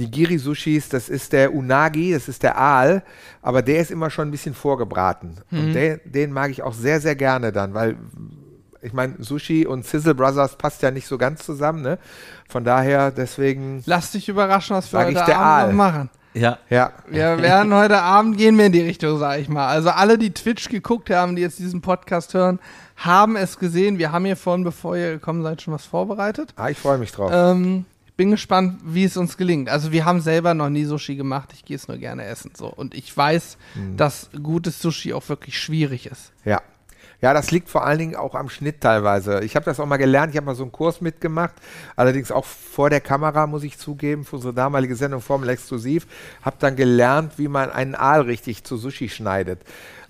Nigiri-Sushis, das ist der Unagi, das ist der Aal, aber der ist immer schon ein bisschen vorgebraten. Und der, den mag ich auch sehr, sehr gerne dann, weil ich meine, Sushi und Sizzle Brothers passt ja nicht so ganz zusammen, ne? Von daher, deswegen, Lass dich überraschen, was wir heute der Abend Aal. noch machen. Ja. ja. Wir werden heute Abend gehen wir in die Richtung, sag ich mal. Also alle, die Twitch geguckt haben, die jetzt diesen Podcast hören, haben es gesehen. Wir haben hier vorhin, bevor ihr gekommen seid, schon was vorbereitet. Ah, ich freue mich drauf. Ähm, bin gespannt, wie es uns gelingt. Also wir haben selber noch nie Sushi gemacht. Ich gehe es nur gerne essen. So. Und ich weiß, Mhm. dass gutes Sushi auch wirklich schwierig ist. Ja. Ja, das liegt vor allen Dingen auch am Schnitt teilweise. Ich habe das auch mal gelernt, ich habe mal so einen Kurs mitgemacht, allerdings auch vor der Kamera, muss ich zugeben, für unsere damalige Sendung Formel Exklusiv. Habe dann gelernt, wie man einen Aal richtig zu Sushi schneidet.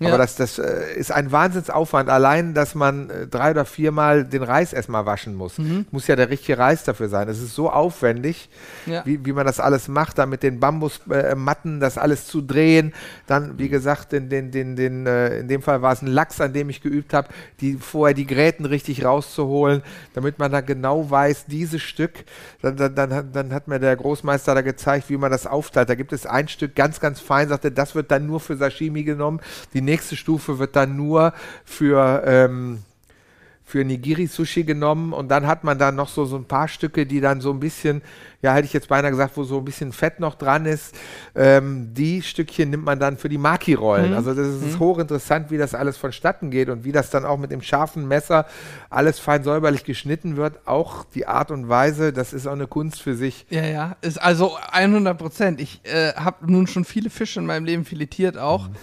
Ja. Aber das, das äh, ist ein Wahnsinnsaufwand. Allein, dass man äh, drei oder viermal den Reis erstmal waschen muss. Mhm. Muss ja der richtige Reis dafür sein. Es ist so aufwendig, Ja. wie, wie man das alles macht, da mit den Bambusmatten das alles zu drehen. Dann, wie gesagt, in, den, den, den, äh, in dem Fall war es ein Lachs, an dem ich geübt habe, die vorher die Gräten richtig rauszuholen, damit man da genau weiß, dieses Stück, dann, dann, dann, hat- dann hat mir der Großmeister da gezeigt, wie man das aufteilt. Da gibt es ein Stück ganz, ganz fein, sagte, das wird dann nur für Sashimi genommen. Die nächste Stufe wird dann nur für ähm, für Nigiri-Sushi genommen und dann hat man da noch so, so ein paar Stücke, die dann so ein bisschen, ja, hätte ich jetzt beinahe gesagt, wo so ein bisschen Fett noch dran ist. Ähm, die Stückchen nimmt man dann für die Maki-Rollen. Mhm. Also das ist hochinteressant, wie das alles vonstatten geht und wie das dann auch mit dem scharfen Messer alles fein säuberlich geschnitten wird. Auch die Art und Weise, das ist auch eine Kunst für sich. Ja, ja, ist also 100 Prozent. Ich äh, habe nun schon viele Fische in meinem Leben filetiert auch. Mhm.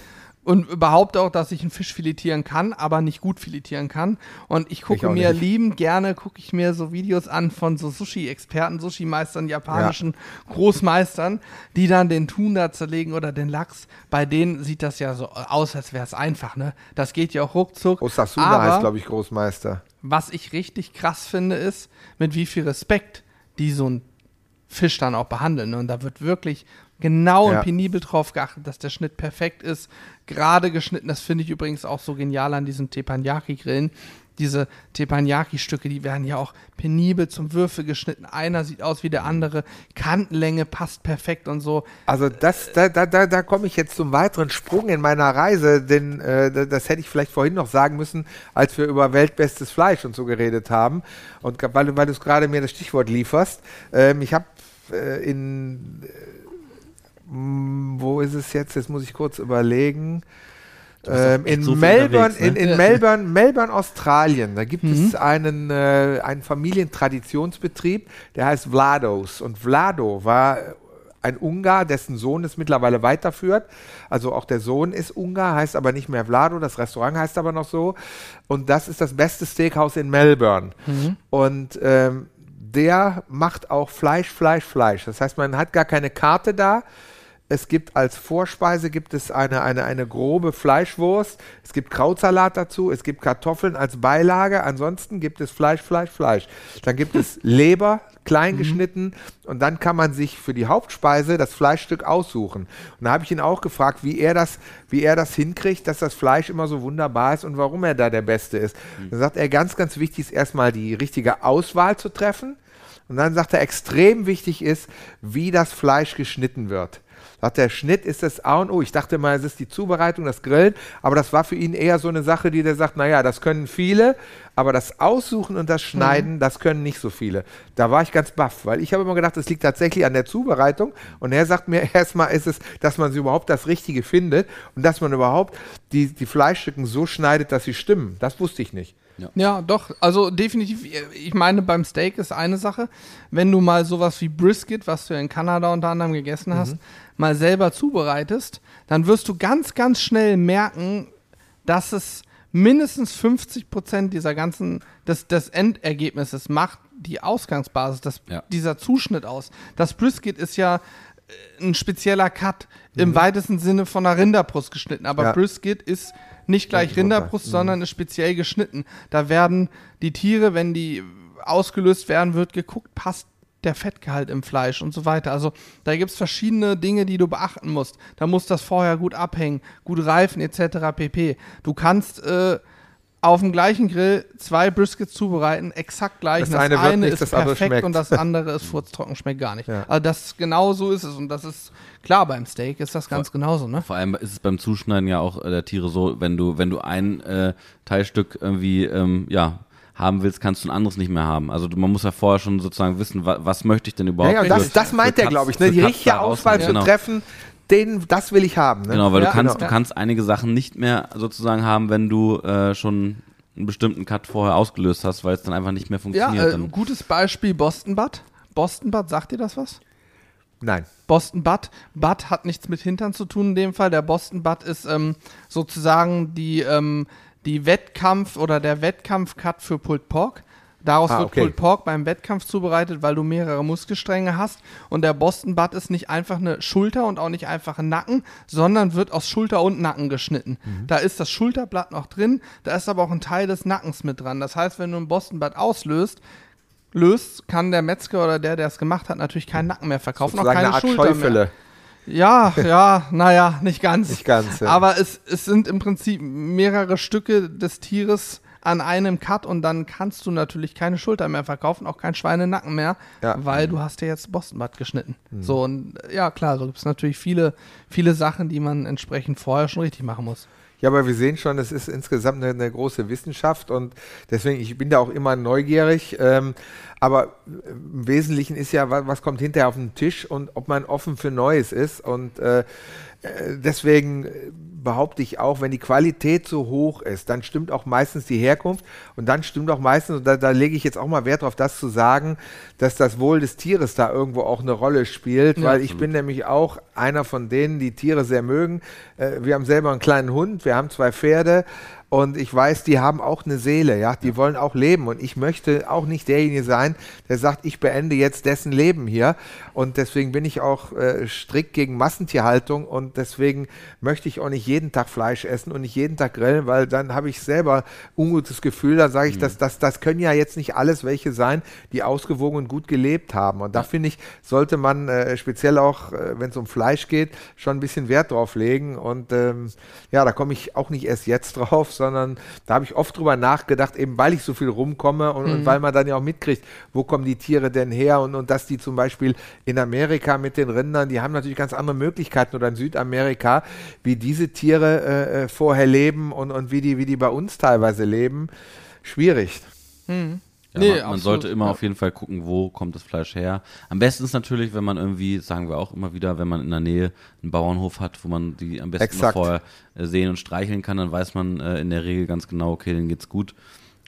Und behaupte auch, dass ich einen Fisch filetieren kann, aber nicht gut filetieren kann. Und ich gucke auch mir nicht. liebend gerne, gucke ich mir so Videos an von so Sushi-Experten, Sushi-Meistern, japanischen Großmeistern, die dann den Thun da zerlegen oder den Lachs. Bei denen sieht das ja so aus, als wäre es einfach, ne? Das geht ja auch ruckzuck. Osasuna Aber- heißt, glaube ich, Großmeister. was ich richtig krass finde, ist, mit wie viel Respekt die so einen Fisch dann auch behandeln. Und da wird wirklich genau Ja. und penibel drauf geachtet, dass der Schnitt perfekt ist. Gerade geschnitten, das finde ich übrigens auch so genial an diesen Teppanyaki-Grillen. Diese Teppanyaki-Stücke, die werden ja auch penibel zum Würfel geschnitten. Einer sieht aus wie der andere. Kantenlänge passt perfekt und so. Also das, da, da, da, da komme ich jetzt zum weiteren Sprung in meiner Reise, denn äh, da- das hätte ich vielleicht vorhin noch sagen müssen, als wir über weltbestes Fleisch und so geredet haben. Und weil, du- weil du es gerade mir das Stichwort lieferst, ähm, ich habe äh, in äh, wo ist es jetzt? Jetzt muss ich kurz überlegen. Ähm, in so Melbourne, ne? in, in Ja. Melbourne, Melbourne, Australien, da gibt Mhm. es einen, äh, einen Familientraditionsbetrieb, der heißt Vlados. Und Vlado war ein Ungar, dessen Sohn es mittlerweile weiterführt. Also auch der Sohn ist Ungar, heißt aber nicht mehr Vlado, das Restaurant heißt aber noch so. Und das ist das beste Steakhouse in Melbourne. Und ähm, der macht auch Fleisch, Fleisch, Fleisch. Das heißt, man hat gar keine Karte da. Es gibt als Vorspeise gibt es eine, eine, eine grobe Fleischwurst. Es gibt Krautsalat dazu. Es gibt Kartoffeln als Beilage. Ansonsten gibt es Fleisch, Fleisch, Fleisch. Dann gibt es Leber, klein geschnitten. Und dann kann man sich für die Hauptspeise das Fleischstück aussuchen. Und da habe ich ihn auch gefragt, wie er, das, wie er das hinkriegt, dass das Fleisch immer so wunderbar ist und warum er da der Beste ist. Dann sagt er, ganz, ganz wichtig ist erstmal die richtige Auswahl zu treffen. Und dann sagt er, extrem wichtig ist, wie das Fleisch geschnitten wird. Sagt der Schnitt ist das A und O. Ich dachte mal, es ist die Zubereitung, das Grillen, aber das war für ihn eher so eine Sache, die der sagt, naja, das können viele, aber das Aussuchen und das Schneiden, das können nicht so viele. Da war ich ganz baff, weil ich habe immer gedacht, das liegt tatsächlich an der Zubereitung und er sagt mir erstmal ist es, dass man sie überhaupt das Richtige findet und dass man überhaupt die, die Fleischstücken so schneidet, dass sie stimmen. Das wusste ich nicht. Ja, doch. Also definitiv. Ich meine, beim Steak ist eine Sache. Wenn du mal sowas wie Brisket, was du in Kanada unter anderem gegessen hast, mal selber zubereitest, dann wirst du ganz, ganz schnell merken, dass es mindestens 50 Prozent dieser ganzen, des, des Endergebnisses macht die Ausgangsbasis, das, Ja. dieser Zuschnitt aus. Das Brisket ist ja äh, ein spezieller Cut im weitesten Sinne von einer Rinderbrust geschnitten. Aber Ja. Brisket ist nicht gleich. Rinderbrust, sondern ist speziell geschnitten. Da werden die Tiere, wenn die ausgelöst werden, wird geguckt, passt der Fettgehalt im Fleisch und so weiter. Also da gibt es verschiedene Dinge, die du beachten musst. Da muss das vorher gut abhängen, gut reifen etc. pp. Du kannst äh, auf dem gleichen Grill zwei Briskets zubereiten, exakt gleich. Das Und eine wird nicht, ist das andere perfekt schmeckt. und das andere ist furztrocken, schmeckt gar nicht. Ja. Also das genau so ist es und das ist klar beim Steak ist das ganz genauso, ne? Vor allem ist es beim Zuschneiden ja auch äh, der Tiere so, wenn du, wenn du ein äh, Teilstück irgendwie, ähm, ja, haben willst, kannst du ein anderes nicht mehr haben. Also man muss ja vorher schon sozusagen wissen, wa, was möchte ich denn überhaupt. Ja, ja, für- das, das meint er, glaube ich. Ne? Die richtige Auswahl zu Genau. treffen, den, das will ich haben. Ne? Genau, weil Ja, du kannst, genau. du kannst einige Sachen nicht mehr sozusagen haben, wenn du äh, schon einen bestimmten Cut vorher ausgelöst hast, weil es dann einfach nicht mehr Ja, funktioniert. äh, dann. gutes Beispiel Boston Butt. Boston Butt, sagt dir das was? Nein. Boston Butt. Butt hat nichts mit Hintern zu tun in dem Fall. Der Boston Butt ist ähm, sozusagen die, ähm, die Wettkampf oder der Wettkampf-Cut für Pulled Pork. Daraus Ah, wird okay. Pulled Pork beim Wettkampf zubereitet, weil du mehrere Muskelstränge hast. Und der Boston Butt ist nicht einfach eine Schulter und auch nicht einfach ein Nacken, sondern wird aus Schulter und Nacken geschnitten. Mhm. Da ist das Schulterblatt noch drin, da ist aber auch ein Teil des Nackens mit dran. Das heißt, wenn du einen Boston Butt auslöst, löst, kann der Metzger oder der, der es gemacht hat, natürlich keinen Nacken mehr verkaufen, auch Sozusagen keine eine Art Schulter mehr. Ja, ja, naja, nicht ganz. Nicht ganz, ja. Aber es, es sind im Prinzip mehrere Stücke des Tieres an einem Cut und dann kannst du natürlich keine Schulter mehr verkaufen, auch kein Schweinenacken mehr, Ja. Mhm. weil du hast ja jetzt Boston Butt geschnitten. So und ja, klar, so gibt es natürlich viele, viele Sachen, die man entsprechend vorher schon richtig machen muss. Ja, aber wir sehen schon, es ist insgesamt eine, eine große Wissenschaft und deswegen, ich bin da auch immer neugierig. Ähm, aber im Wesentlichen ist ja, was, was kommt hinterher auf den Tisch und ob man offen für Neues ist. Und äh, äh, deswegen äh, behaupte ich auch, wenn die Qualität so hoch ist, dann stimmt auch meistens die Herkunft und dann stimmt auch meistens, und da, da lege ich jetzt auch mal Wert drauf, das zu sagen, dass das Wohl des Tieres da irgendwo auch eine Rolle spielt, Ja. weil ich bin nämlich auch einer von denen, die Tiere sehr mögen. Äh, wir haben selber einen kleinen Hund, wir haben zwei Pferde und ich weiß, die haben auch eine Seele, ja, die wollen auch leben. Und ich möchte auch nicht derjenige sein, der sagt, ich beende jetzt dessen Leben hier. Und deswegen bin ich auch äh, strikt gegen Massentierhaltung. Und deswegen möchte ich auch nicht jeden Tag Fleisch essen und nicht jeden Tag grillen, weil dann habe ich selber ungutes Gefühl, da sage ich, das, das, das können ja jetzt nicht alles welche sein, die ausgewogen und gut gelebt haben. Und da finde ich, sollte man äh, speziell auch, äh, wenn es um Fleisch geht, schon ein bisschen Wert drauf legen. Und ähm, ja, da komme ich auch nicht erst jetzt drauf, sondern da habe ich oft drüber nachgedacht, eben weil ich so viel rumkomme und, und weil man dann ja auch mitkriegt, wo kommen die Tiere denn her und, und dass die zum Beispiel in Amerika mit den Rindern, die haben natürlich ganz andere Möglichkeiten oder in Südamerika, wie diese Tiere äh, äh, vorher leben und, und wie, die, wie die bei uns teilweise leben. Schwierig. Ja, Nee, man, man absolut, sollte immer ja. auf jeden Fall gucken, wo kommt das Fleisch her. Am besten ist natürlich, wenn man irgendwie, sagen wir auch immer wieder, wenn man in der Nähe einen Bauernhof hat, wo man die am besten vorher äh, sehen und streicheln kann, dann weiß man äh, in der Regel ganz genau, okay, denen geht's gut.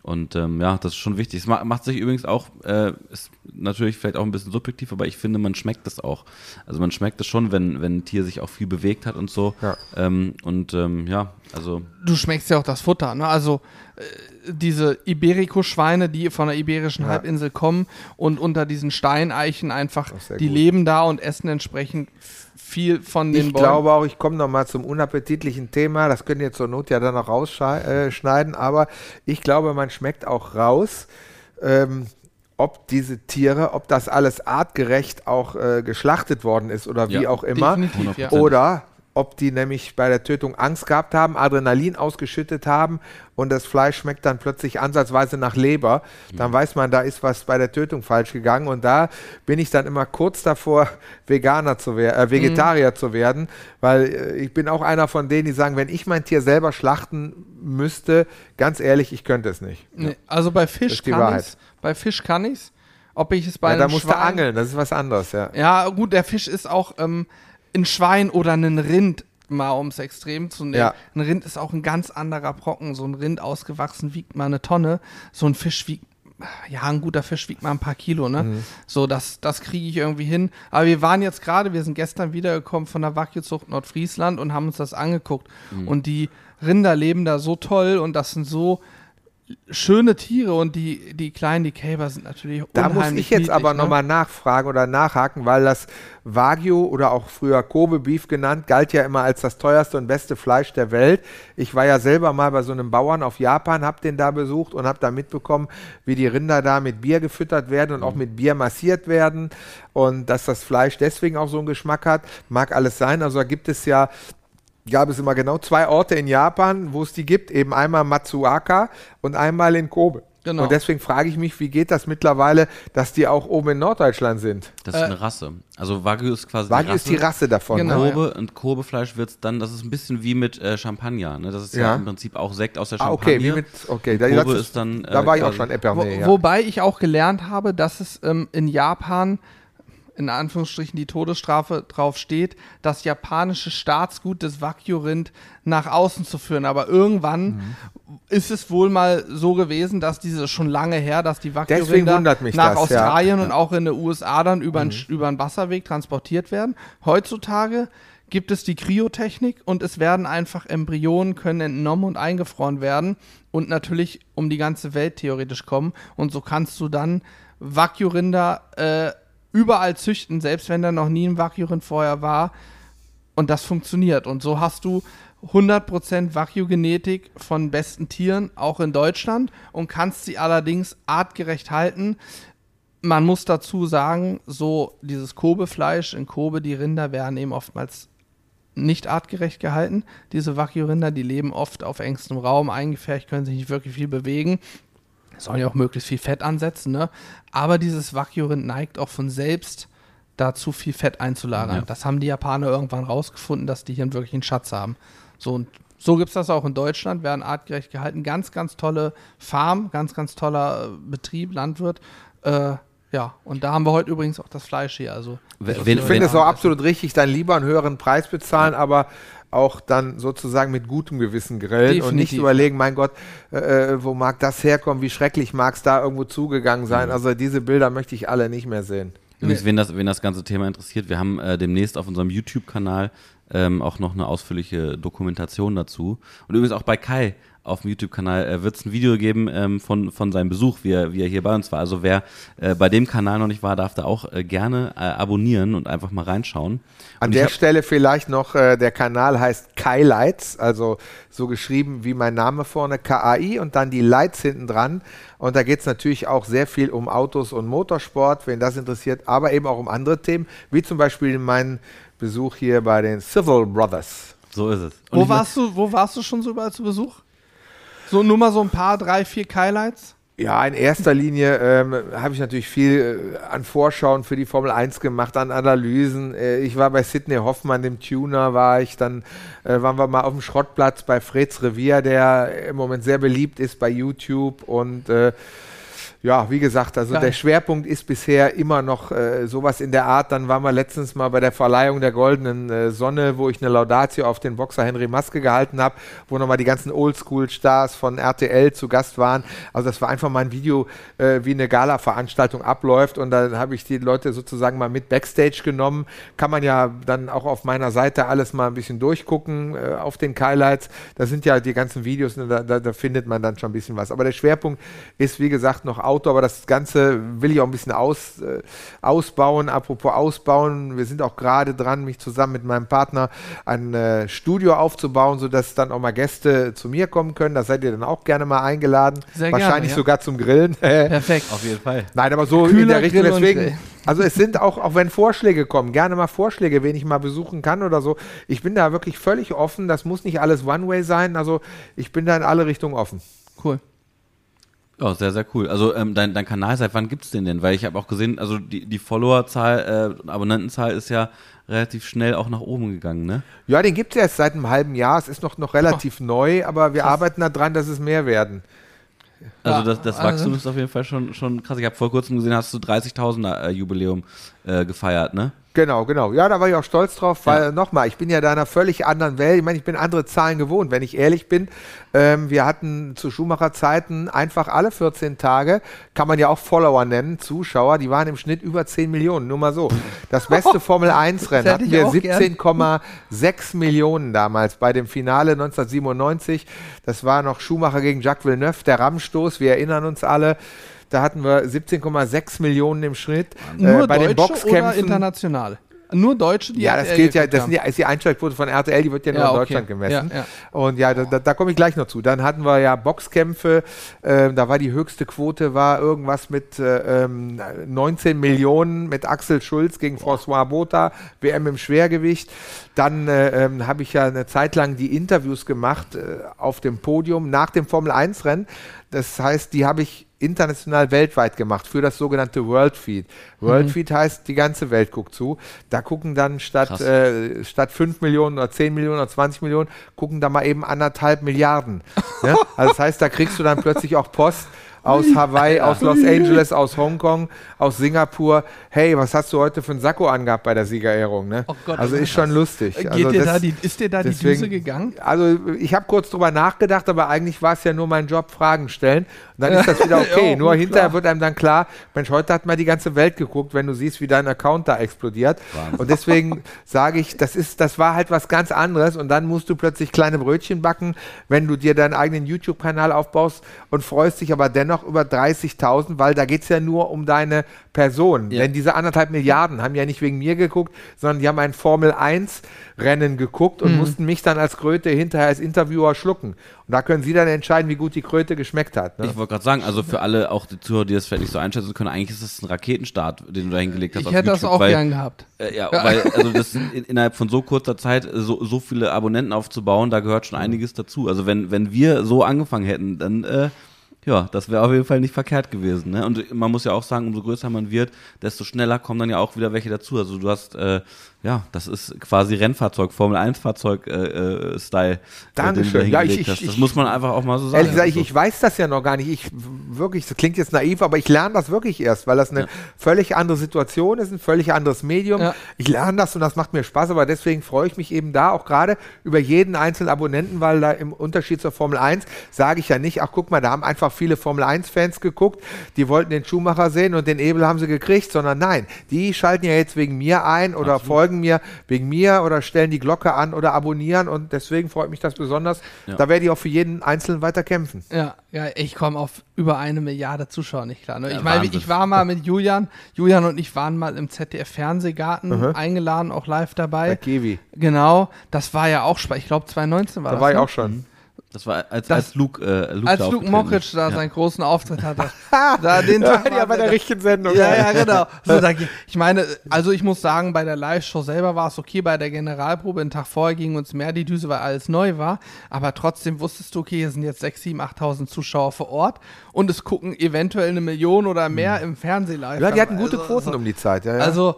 Und ähm, ja, das ist schon wichtig. Es ma macht sich übrigens auch, äh, ist natürlich vielleicht auch ein bisschen subjektiv, aber ich finde, man schmeckt es auch. Also man schmeckt es schon, wenn, wenn ein Tier sich auch viel bewegt hat und so. Ja. Ähm, und ähm, ja, also Du schmeckst ja auch das Futter, ne? Also äh, diese Iberico-Schweine, die von der iberischen Ja. Halbinsel kommen und unter diesen Steineichen einfach, die gut. leben da und essen entsprechend viel von den Ich Bäumen. glaube auch, ich komme noch mal zum unappetitlichen Thema. Das könnt ihr zur Not ja dann noch rausschneiden. Aber ich glaube, man schmeckt auch raus, ähm, ob diese Tiere, ob das alles artgerecht auch äh, geschlachtet worden ist oder wie Ja, auch immer. ja. 100%. Oder ob die nämlich bei der Tötung Angst gehabt haben, Adrenalin ausgeschüttet haben und das Fleisch schmeckt dann plötzlich ansatzweise nach Leber, dann weiß man, da ist was bei der Tötung falsch gegangen und da bin ich dann immer kurz davor, Veganer zu werden, äh, Vegetarier zu werden, weil äh, ich bin auch einer von denen, die sagen, wenn ich mein Tier selber schlachten müsste, ganz ehrlich, ich könnte es nicht. Nee, also bei Fisch kann Wahrheit. ich's. Bei Fisch kann ich's. Ob ich es bei Ja, da musst du Schwein, angeln, das ist was anderes, ja. Ja, gut, der Fisch ist auch ähm, ein Schwein oder ein Rind, mal ums Extrem zu nehmen. Ja. Ein Rind ist auch ein ganz anderer Brocken. So ein Rind ausgewachsen wiegt mal eine Tonne. So ein Fisch wiegt, ja, ein guter Fisch wiegt mal ein paar Kilo, ne? Mhm. So, das, das kriege ich irgendwie hin. Aber wir waren jetzt gerade, wir sind gestern wiedergekommen von der Wagyu-Zucht Nordfriesland und haben uns das angeguckt. Mhm. Und die Rinder leben da so toll und das sind so schöne Tiere und die, die kleinen, die Kälber sind natürlich Da muss ich jetzt niedlich, aber ne? nochmal nachfragen oder nachhaken, weil das Wagyu oder auch früher Kobe Beef genannt, galt ja immer als das teuerste und beste Fleisch der Welt. Ich war ja selber mal bei so einem Bauern auf Japan, habe den da besucht und habe da mitbekommen, wie die Rinder da mit Bier gefüttert werden und auch mit Bier massiert werden und dass das Fleisch deswegen auch so einen Geschmack hat. Mag alles sein. Also da gibt es ja gab es immer genau zwei Orte in Japan, wo es die gibt, eben einmal Matsuoka und einmal in Kobe. Genau. Und deswegen frage ich mich, wie geht das mittlerweile, dass die auch oben in Norddeutschland sind? das ist eine Rasse. Also Wagyu ist quasi Wagyu ist die Rasse davon. Genau. Ne? Kobe und Kobefleisch wird's dann, das ist ein bisschen wie mit äh, Champagner, ne? Das ist ja, Ja. im Prinzip auch Sekt aus der Ah, Champagne. okay, wie mit, okay, da, Kobe ist dann, da äh, war ich auch schon Wo, Epernay, ja. Wobei ich auch gelernt habe, dass es ähm, in Japan in Anführungsstrichen die Todesstrafe drauf steht, das japanische Staatsgut des Wagyu-Rind nach außen zu führen. Aber irgendwann Mhm. ist es wohl mal so gewesen, dass diese schon lange her, dass die mich nach das, ja. Mhm. Australien und auch in den USA dann über, über einen Wasserweg transportiert werden. Heutzutage gibt es die Kryotechnik und es werden einfach Embryonen können entnommen und eingefroren werden und natürlich um die ganze Welt theoretisch kommen. Und so kannst du dann Wagyu-Rinder äh, überall züchten, selbst wenn da noch nie ein Wagyu-Rind vorher war. Und das funktioniert. Und so hast du 100% Wagyu-Genetik von besten Tieren, auch in Deutschland, und kannst sie allerdings artgerecht halten. Man muss dazu sagen, so dieses Kobe-Fleisch in Kobe, die Rinder werden eben oftmals nicht artgerecht gehalten. Diese Wagyu-Rinder, die leben oft auf engstem Raum, eingefärbt, können sich nicht wirklich viel bewegen. Sollen ja auch möglichst viel Fett ansetzen, ne? Aber dieses Wagyu-Rind neigt auch von selbst dazu, viel Fett einzulagern. Ja. Das haben die Japaner irgendwann rausgefunden, dass die hier einen wirklichen Schatz haben. So und so gibt es das auch in Deutschland, werden artgerecht gehalten. Ganz, ganz tolle Farm, ganz, ganz toller äh, Betrieb, Landwirt. Äh, ja, und da haben wir heute übrigens auch das Fleisch hier. Also Wen- Ich finde es Wenn- auch absolut richtig, dann lieber einen höheren Preis bezahlen, aber auch dann sozusagen mit gutem Gewissen grillen und nicht Definitiv, überlegen, mein Gott, äh, äh, wo mag das herkommen, wie schrecklich mag es da irgendwo zugegangen sein. Also diese Bilder möchte ich alle nicht mehr sehen. Übrigens, wen das, wen das ganze Thema interessiert, wir haben äh, demnächst auf unserem YouTube-Kanal ähm, auch noch eine ausführliche Dokumentation dazu. Und übrigens auch bei Kai auf dem YouTube-Kanal äh, wird es ein Video geben ähm, von, von seinem Besuch, wie er, wie er hier bei uns war. Also wer äh, bei dem Kanal noch nicht war, darf da auch äh, gerne äh, abonnieren und einfach mal reinschauen. An Und der hab- Stelle vielleicht noch, äh, der Kanal heißt Kai Lights, also so geschrieben wie mein Name vorne, K-A-I und dann die Lights hinten dran. Und da geht es natürlich auch sehr viel um Autos und Motorsport, wen das interessiert, aber eben auch um andere Themen, wie zum Beispiel meinen Besuch hier bei den Civil Brothers. So ist es. Und Wo warst du, wo warst du schon so überall zu Besuch? So nur mal so ein paar, drei, vier Highlights? Ja, in erster Linie ähm, habe ich natürlich viel äh, an Vorschauen für die Formel 1 gemacht, an Analysen. Äh, ich war bei Sidney Hoffmann, dem Tuner, war ich. Dann äh, waren wir mal auf dem Schrottplatz bei Freds Revier, der im Moment sehr beliebt ist bei YouTube. Und äh, ja, wie gesagt, also Geil. der Schwerpunkt ist bisher immer noch äh, sowas in der Art. Dann waren wir letztens mal bei der Verleihung der Goldenen äh, Sonne, wo ich eine Laudatio auf den Boxer Henry Maske gehalten habe, wo nochmal die ganzen Oldschool-Stars von RTL zu Gast waren. Also das war einfach mal ein Video, äh, wie eine Gala-Veranstaltung abläuft. Und dann habe ich die Leute sozusagen mal mit Backstage genommen. Kann man ja dann auch auf meiner Seite alles mal ein bisschen durchgucken äh, auf den Highlights. Da sind ja die ganzen Videos, ne, da, da, da findet man dann schon ein bisschen was. Aber der Schwerpunkt ist, wie gesagt, noch Auto, aber das Ganze will ich auch ein bisschen aus, äh, ausbauen. Apropos ausbauen, wir sind auch gerade dran, mich zusammen mit meinem Partner ein äh, Studio aufzubauen, sodass dann auch mal Gäste zu mir kommen können. Da seid ihr dann auch gerne mal eingeladen. Sehr gerne, Wahrscheinlich ja. sogar zum Grillen. Perfekt. Auf jeden Fall. Nein, aber so in Kühler der Richtung. Grill Deswegen, also es sind auch, auch wenn Vorschläge kommen, gerne mal Vorschläge, wen ich mal besuchen kann oder so. Ich bin da wirklich völlig offen. Das muss nicht alles One-Way sein. Also ich bin da in alle Richtungen offen. Cool. Ja, sehr, sehr cool. Also ähm, dein, dein Kanal, seit wann gibt's den denn? Weil ich habe auch gesehen, also die, die Followerzahl, äh, Abonnentenzahl ist ja relativ schnell auch nach oben gegangen, ne? Ja, den gibt es erst seit einem halben Jahr. Es ist noch, noch relativ neu, aber wir arbeiten daran, dass es mehr werden. Also das, das also- Wachstum ist auf jeden Fall schon, schon krass. Ich habe vor kurzem gesehen, hast du 30.000er äh, Jubiläum äh, gefeiert, ne? Genau, genau. Ja, da war ich auch stolz drauf, weil nochmal, ich bin ja da in einer völlig anderen Welt. Ich meine, ich bin andere Zahlen gewohnt, wenn ich ehrlich bin. Ähm, wir hatten zu Schumacher-Zeiten einfach alle 14 Tage, kann man ja auch Follower nennen, Zuschauer, die waren im Schnitt über 10 Millionen, nur mal so. Das beste Formel-1-Rennen Das hätte hatten ich wir auch gern. 17,6 Millionen damals bei dem Finale 1997. Das war noch Schumacher gegen Jacques Villeneuve, der Rammstoß, wir erinnern uns alle. Da hatten wir 17,6 Millionen im Schnitt. Nur Äh, bei den Deutsche oder Boxkämpfen international? Nur Deutsche, die ja, das RTL gilt ja, das ist die Einschaltquote von RTL, die wird ja nur Ja, in okay. Deutschland gemessen. Ja, ja. Und ja, da, da, komme ich gleich noch zu. Dann hatten wir ja Boxkämpfe, äh, da war die höchste Quote, war irgendwas mit äh, ähm, 19 Millionen mit Axel Schulz gegen François Botha, WM im Schwergewicht. Dann äh, ähm, habe ich ja eine Zeit lang die Interviews gemacht äh, auf dem Podium nach dem Formel-1-Rennen. Das heißt, die habe ich international weltweit gemacht für das sogenannte World Feed. World Mhm. Feed heißt, die ganze Welt guckt zu. Da gucken dann statt, äh, statt 5 Millionen oder 10 Millionen oder 20 Millionen, gucken da mal eben anderthalb Milliarden. ne? Also das heißt, da kriegst du dann plötzlich auch Post aus Hawaii, aus Los Angeles, aus Hongkong, aus Singapur. Hey, was hast du heute für einen Sakko angehabt bei der Siegerehrung? Ne? Oh Gott, also das ist schon lustig. Geht also dir das- da die, ist dir da die deswegen- Düse gegangen? also ich habe kurz drüber nachgedacht, aber eigentlich war es ja nur mein Job, Fragen stellen. dann ist das wieder okay. Ja, Nur hinterher klar. wird einem dann klar, Mensch, heute hat mal die ganze Welt geguckt, wenn du siehst, wie dein Account da explodiert. Wahnsinn. Und deswegen sage ich, das ist, das war halt was ganz anderes und dann musst du plötzlich kleine Brötchen backen, wenn du dir deinen eigenen YouTube-Kanal aufbaust und freust dich aber dennoch über 30.000, weil da geht es ja nur um deine Person. Ja. Denn diese anderthalb Milliarden haben ja nicht wegen mir geguckt, sondern die haben ein Formel 1 Rennen geguckt und mussten mich dann als Kröte hinterher als Interviewer schlucken. Und da können Sie dann entscheiden, wie gut die Kröte geschmeckt hat. Ne? Ich wollte gerade sagen, also für alle, auch die Zuhörer, die das vielleicht nicht so einschätzen können, eigentlich ist es ein Raketenstart, den du da hingelegt hast Ich hätte das YouTube, auch weil, gern gehabt. Äh, ja, weil also das in, innerhalb von so kurzer Zeit äh, so, so viele Abonnenten aufzubauen, da gehört schon einiges dazu. Also wenn, wenn wir so angefangen hätten, dann äh, ja, das wäre auf jeden Fall nicht verkehrt gewesen. Ne? Und man muss ja auch sagen, umso größer man wird, desto schneller kommen dann ja auch wieder welche dazu. Also du hast, äh, ja, das ist quasi Rennfahrzeug, Formel 1 Fahrzeug äh, äh, Style, äh, Dankeschön. Ja, ich- ich-. Das ich- muss man einfach auch mal so sagen. Ehrlich gesagt, ich, Also, ich weiß das ja noch gar nicht. Ich wirklich, das klingt jetzt naiv, aber ich lerne das wirklich erst, weil das eine Ja. völlig andere Situation ist, ein völlig anderes Medium. Ja. Ich lerne das und das macht mir Spaß, aber deswegen freue ich mich eben da auch gerade über jeden einzelnen Abonnenten, weil da im Unterschied zur Formel 1 sage ich ja nicht, ach guck mal, da haben einfach viele Formel 1-Fans geguckt, die wollten den Schumacher sehen und den Ebel haben sie gekriegt, sondern nein, die schalten ja jetzt wegen mir ein oder folgen mir wegen mir oder stellen die Glocke an oder abonnieren und deswegen freut mich das besonders. Ja. Da werde ich auch für jeden Einzelnen weiter kämpfen. Ja, ja, ich komme auf über eine Milliarde Zuschauer nicht klar. Ne? Ja, ich meine, ich war mal mit Julian, Julian und ich waren mal im ZDF-Fernsehgarten Mhm. eingeladen, auch live Bei dabei. Kiwi. Genau, das war ja auch spannend. Ich glaube, 2019 war Da das. war ich ne? auch schon. Das war als, Das- als Luke, äh, Luke Als da Luke Mockridge da ja. seinen großen Auftritt hatte. da den Tag ja, waren bei der da. richtigen Sendung. Ja, ja, genau. So, da, ich meine, also ich muss sagen, bei der Live-Show selber war es okay, bei der Generalprobe, einen Tag vorher ging uns mehr die Düse, weil alles neu war, aber trotzdem wusstest du, okay, hier sind jetzt 6.000, 7.000, 8.000 Zuschauer vor Ort und es gucken eventuell eine Million oder mehr im Fernsehen live. Mhm. Ja, die hatten gute Also- Quoten also, um die Zeit. Ja, ja. Also,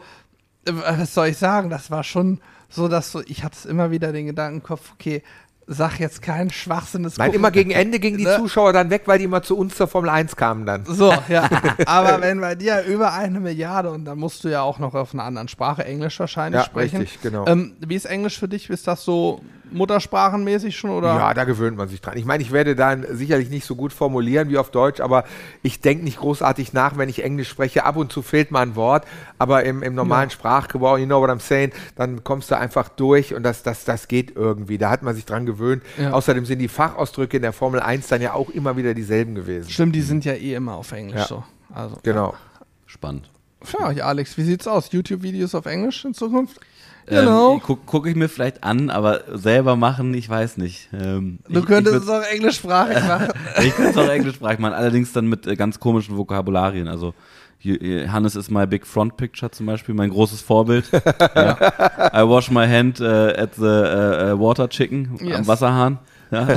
äh, was soll ich sagen, das war schon so, dass so, ich hatte immer wieder den Gedanken im Kopf, okay, sag jetzt keinen Schwachsinn. Nein, gucken- immer gegen Ende gingen die Ne? Zuschauer dann weg, weil die immer zu uns zur Formel 1 kamen dann. So, ja. Aber wenn bei dir über eine Milliarde und dann musst du ja auch noch auf einer anderen Sprache, Englisch wahrscheinlich Ja, sprechen. richtig, genau. Ähm, wie ist Englisch für dich? Ist das so muttersprachenmäßig schon oder? Ja, da gewöhnt man sich dran. Ich meine, ich werde dann sicherlich nicht so gut formulieren wie auf Deutsch, aber ich denke nicht großartig nach, wenn ich Englisch spreche. Ab und zu fehlt mal ein Wort, aber im, im normalen Sprachgebrauch, you know what I'm saying, dann kommst du einfach durch und das, das, das geht irgendwie. Da hat man sich dran gewöhnt. Ja. Außerdem sind die Fachausdrücke in der Formel 1 dann ja auch immer wieder dieselben gewesen. Stimmt, die sind ja eh immer auf Englisch Ja. so. Also, Genau. Spannend. Ja, ja, Alex, wie sieht's aus? YouTube-Videos auf Englisch in Zukunft? Ähm, Genau. Gucke guck ich mir vielleicht an, aber selber machen, ich weiß nicht. Ähm, Du ich, könntest ich es auch englischsprachig machen. Ich könnte es auch englischsprachig machen, allerdings dann mit äh, ganz komischen Vokabularien. Also Hannes ist my big front picture zum Beispiel, mein großes Vorbild. ja. I wash my hand äh, at the äh, water chicken am Yes. Wasserhahn. Ja.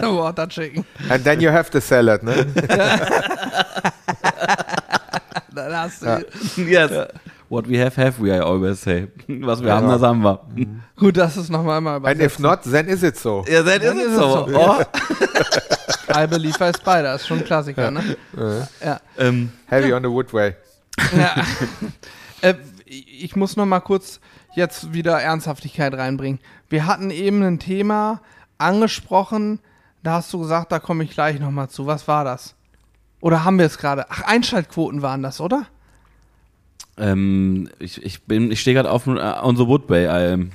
Water Chicken. And then you have the salad, ne? Dann hast du Ja. yes. What we have, have we, I always say. Was wir haben, Genau. das haben wir. Gut, das ist nochmal mal And if not, then is it so. Ja, Dann ihr ist es so. so. Oh. I believe I Spider, ist schon ein Klassiker, ne? Ja. Ähm, Heavy on the Woodway. ja. äh, ich muss noch mal kurz jetzt wieder Ernsthaftigkeit reinbringen. Wir hatten eben ein Thema angesprochen, da hast du gesagt, da komme ich gleich noch mal zu. Was war das? Oder haben wir es gerade? Ach, Einschaltquoten waren das, oder? Ähm, ich, ich bin, ich stehe gerade auf äh, on the Woodway. Ähm,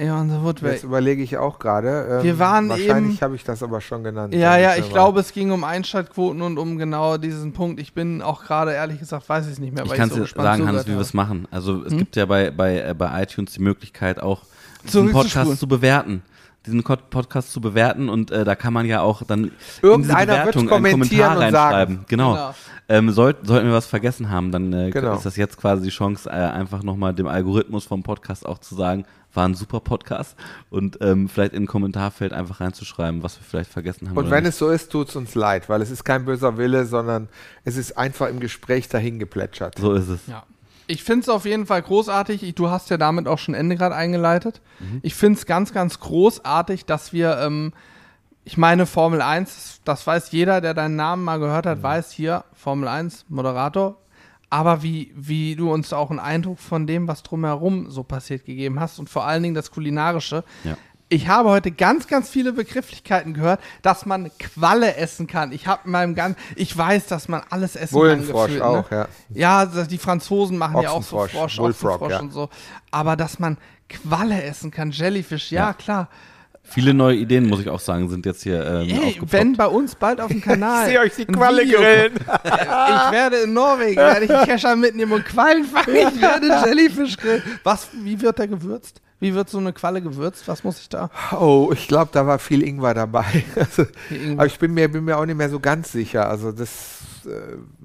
Ja, on the Woodway. Jetzt überlege ich auch gerade. Ähm, Wir waren Wahrscheinlich habe ich das aber schon genannt. Ja, ja, ich glaube, es ging um Einschaltquoten und um genau diesen Punkt. Ich bin auch gerade, ehrlich gesagt, weiß ich es nicht mehr, ich weil kann ich es so dir sagen, Hans, zugehört wie wir es machen. Also es Hm? gibt ja bei, bei, äh, bei iTunes die Möglichkeit auch, diesen Zurückzuspulen. Podcast zu bewerten. Diesen Podcast zu bewerten und äh, da kann man ja auch dann Irgendeiner wird einen kommentieren Kommentar und sagen. reinschreiben. Genau. Genau. Ähm, sollt, sollten wir was vergessen haben, dann äh, Genau. ist das jetzt quasi die Chance, äh, einfach nochmal dem Algorithmus vom Podcast auch zu sagen, war ein super Podcast und ähm, vielleicht in ein Kommentarfeld einfach reinzuschreiben, was wir vielleicht vergessen haben. Und wenn nicht. es so ist, tut es uns leid, weil es ist kein böser Wille, sondern es ist einfach im Gespräch dahin geplätschert. so ist es. Ja. Ich finde es auf jeden Fall großartig. Ich, du hast ja damit auch schon Ende gerade eingeleitet. Ich finde es ganz, ganz großartig, dass wir, ähm, ich meine, Formel 1, das, weiß jeder, der deinen Namen mal gehört hat, weiß hier, Formel 1, Moderator. Aber wie, wie du uns auch einen Eindruck von dem, was drumherum so passiert, gegeben hast und vor allen Dingen das Kulinarische. Ja. Ich habe heute ganz, ganz viele Begrifflichkeiten gehört, dass man Qualle essen kann. Ich habe in meinem ganz, ich weiß, dass man alles essen Bullenfrosch kann. auch, ne? ja. Ja, das- die Franzosen machen ja auch so Frosch, Bullfrog, Ochsenfrosch ja. und so. Aber dass man Qualle essen kann, Jellyfish, ja, Ja. klar. Viele neue Ideen, muss ich auch sagen, sind jetzt hier ähm, Ey, aufgepoppt. wenn bei uns bald auf dem Kanal. Ich sehe euch die Qualle grillen. Ich werde in Norwegen, werde ich einen Kescher mitnehmen und Quallen fangen. Ich werde Jellyfish grillen. Was, wie wird der gewürzt? Wie wird so eine Qualle gewürzt? Was muss ich da? Oh, ich glaube, da war viel Ingwer dabei. Also, irgendwo- aber ich bin mir, bin mir auch nicht mehr so ganz sicher. Also das,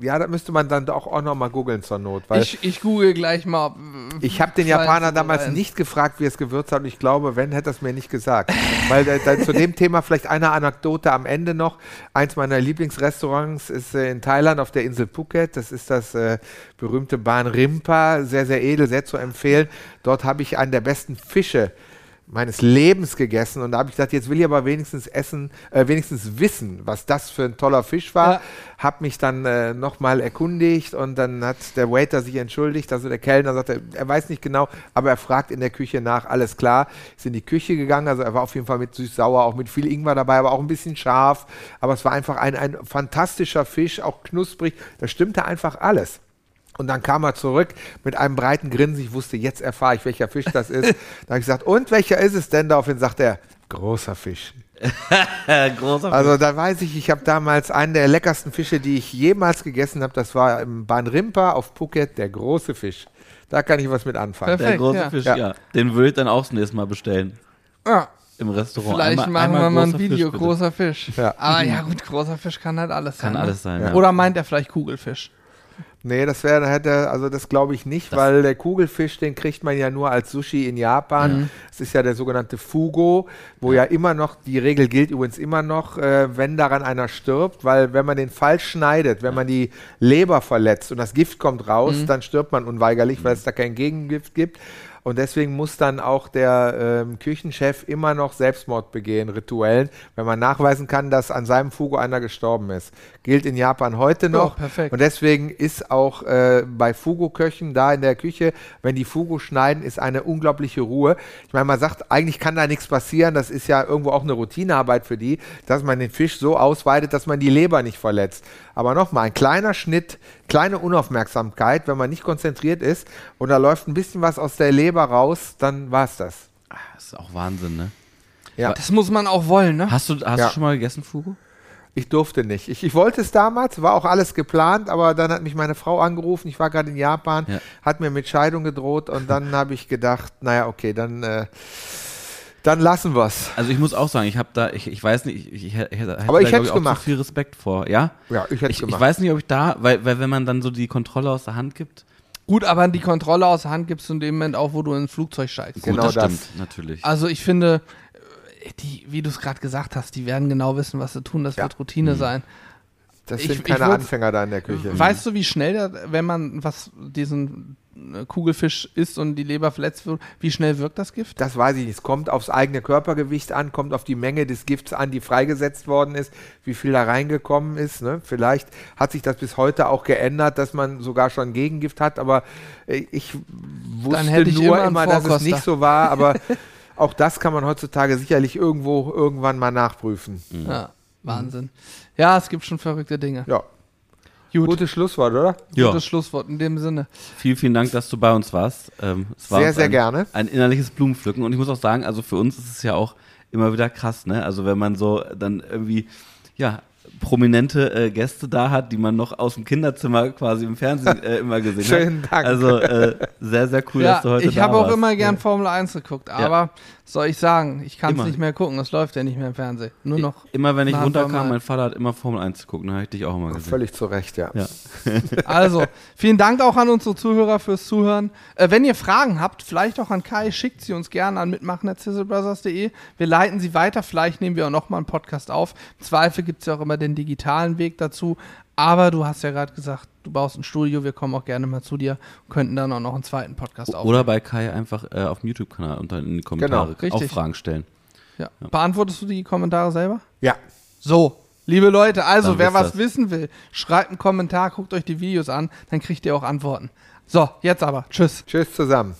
ja, da müsste man dann auch, auch noch mal googeln zur Not. Weil ich, Ich, ich google gleich mal. äh, habe den Japaner damals rein. nicht gefragt, wie er es gewürzt hat. Und ich glaube, wenn, hätte er es mir nicht gesagt. weil äh, da, zu dem Thema vielleicht eine Anekdote am Ende noch. Eins meiner Lieblingsrestaurants ist äh, in Thailand auf der Insel Phuket. Das ist das äh, berühmte Ban Rimpa. Sehr, sehr edel, sehr zu empfehlen. Dort habe ich einen der besten Fische meines Lebens gegessen und da habe ich gesagt, jetzt will ich aber wenigstens essen, äh, wenigstens wissen, was das für ein toller Fisch war. Ja. Hab mich dann äh, nochmal erkundigt und dann hat der Waiter sich entschuldigt, also der Kellner sagte, er weiß nicht genau, aber er fragt in der Küche nach, alles klar, ist in die Küche gegangen, also er war auf jeden Fall mit süß-sauer, auch mit viel Ingwer dabei, aber auch ein bisschen scharf, aber es war einfach ein, ein fantastischer Fisch, auch knusprig, da stimmte einfach alles. Und dann kam er zurück mit einem breiten Grinsen. Ich wusste, jetzt erfahre ich, welcher Fisch das ist. da habe ich gesagt, und welcher ist es denn? Daraufhin sagt er, großer Fisch. Großer Also da weiß ich, ich habe damals einen der leckersten Fische, die ich jemals gegessen habe. Das war im Ban Rimpa auf Phuket, der große Fisch. Da kann ich was mit anfangen. Perfekt. der große ja. Fisch, Ja. ja. Den würde ich dann auch das nächste Mal bestellen. Ja, Im Restaurant. vielleicht Einmal- machen einmal wir mal ein Video, Fisch, großer Fisch. Ja. Aber ja, gut, großer Fisch kann halt alles Kann sein. alles sein, ne? ja. Oder meint er vielleicht Kugelfisch? Nee, das wäre, hätte, also das glaube ich nicht, weil der Kugelfisch, den kriegt man ja nur als Sushi in Japan. Das ist ja der sogenannte Fugo, wo ja. immer noch, die Regel gilt übrigens immer noch, äh, wenn daran einer stirbt, weil wenn man den falsch schneidet, wenn man die Leber verletzt und das Gift kommt raus, dann stirbt man unweigerlich, weil es da kein Gegengift gibt. Und deswegen muss dann auch der ähm, Küchenchef immer noch Selbstmord begehen, rituellen, wenn man nachweisen kann, dass an seinem Fugo einer gestorben ist. Gilt in Japan heute noch. perfekt. Und deswegen ist auch äh, bei Fugo-Köchen da in der Küche, wenn die Fugo schneiden, ist eine unglaubliche Ruhe. Ich meine, man sagt, eigentlich kann da nichts passieren. Das ist ja irgendwo auch eine Routinearbeit für die, dass man den Fisch so ausweitet, dass man die Leber nicht verletzt. Aber nochmal, ein kleiner Schnitt, kleine Unaufmerksamkeit, wenn man nicht konzentriert ist und da läuft ein bisschen was aus der Leber raus, dann war's das. Das ist auch Wahnsinn, ne? Ja. Das muss man auch wollen, ne? Hast du, hast Ja. du schon mal gegessen, Fugu? Ich durfte nicht. Ich, ich wollte es damals, war auch alles geplant, aber dann hat mich meine Frau angerufen. Ich war gerade in Japan, Ja. hat mir mit Scheidung gedroht und dann habe ich gedacht, naja, okay, dann, äh, dann lassen wir's. Also ich muss auch sagen, ich habe da, ich, ich weiß nicht, ich, ich, hätte- hätte Aber ich da, hätt's auch gemacht. zu viel Respekt vor, ja? Ja, ich hätte Ich, ich gemacht. weiß nicht, ob ich da, weil, weil wenn man dann so die Kontrolle aus der Hand gibt, Gut, aber die Kontrolle aus der Hand gibst du in dem Moment auch, wo du in ein Flugzeug steigst. gut, Genau das das. stimmt, natürlich. Also ich finde, äh, die, wie du es gerade gesagt hast, die werden genau wissen, was sie tun. Das Ja. wird Routine sein. das ich- sind ich keine würd- Anfänger da in der Küche. Weißt du, wie schnell, der, wenn man was diesen Kugelfisch isst und die Leber verletzt wird, wie schnell wirkt das Gift? Das weiß ich nicht. Es kommt aufs eigene Körpergewicht an, kommt auf die Menge des Gifts an, die freigesetzt worden ist, wie viel da reingekommen ist. Ne? Vielleicht hat sich das bis heute auch geändert, dass man sogar schon Gegengift hat, aber äh, ich wusste hätte ich nur immer immer, dass es nicht so war, aber auch das kann man heutzutage sicherlich irgendwo irgendwann mal nachprüfen. Ja, Wahnsinn. Ja, es gibt schon verrückte Dinge. Ja. Gut, Gutes Schlusswort, oder? ja, gutes Schlusswort in dem Sinne. vielen, vielen Dank, dass du bei uns warst. Ähm, es war Sehr, sehr ein, gerne. Ein innerliches Blumenpflücken und ich muss auch sagen, also für uns ist es ja auch immer wieder krass, ne? Also wenn man so dann irgendwie, ja, prominente äh, Gäste da hat, die man noch aus dem Kinderzimmer quasi im Fernsehen äh, immer gesehen Schönen hat. Dank. Also äh, sehr, sehr cool, ja, dass du heute ich da habe auch warst. immer gern Formel 1 geguckt, aber soll ich sagen, ich kann es nicht mehr gucken. Es läuft ja nicht mehr im Fernsehen. Nur noch. Immer wenn ich runterkam, Mal. mein Vater hat immer Formel 1 zu gucken, da habe ich dich auch immer gesehen. Völlig zu Recht, ja. Ja. Also, vielen Dank auch an unsere Zuhörer fürs Zuhören. Äh, wenn ihr Fragen habt, vielleicht auch an Kai, schickt sie uns gerne an mitmachen.sizzlebrothers.de. Wir leiten sie weiter. Vielleicht nehmen wir auch nochmal einen Podcast auf. Im Zweifel gibt es ja auch immer den digitalen Weg dazu. Aber du hast ja gerade gesagt, du baust ein Studio. Wir kommen auch gerne mal zu dir und könnten dann auch noch einen zweiten Podcast aufnehmen. Oder bei Kai einfach äh, auf dem YouTube-Kanal unter in die Kommentare Genau, auch. Fragen stellen. Ja. Beantwortest du die Kommentare selber? Ja. So, liebe Leute, also Dann wer was das. wissen will, schreibt einen Kommentar, guckt euch die Videos an, dann kriegt ihr auch Antworten. So, jetzt aber. Tschüss. Tschüss zusammen.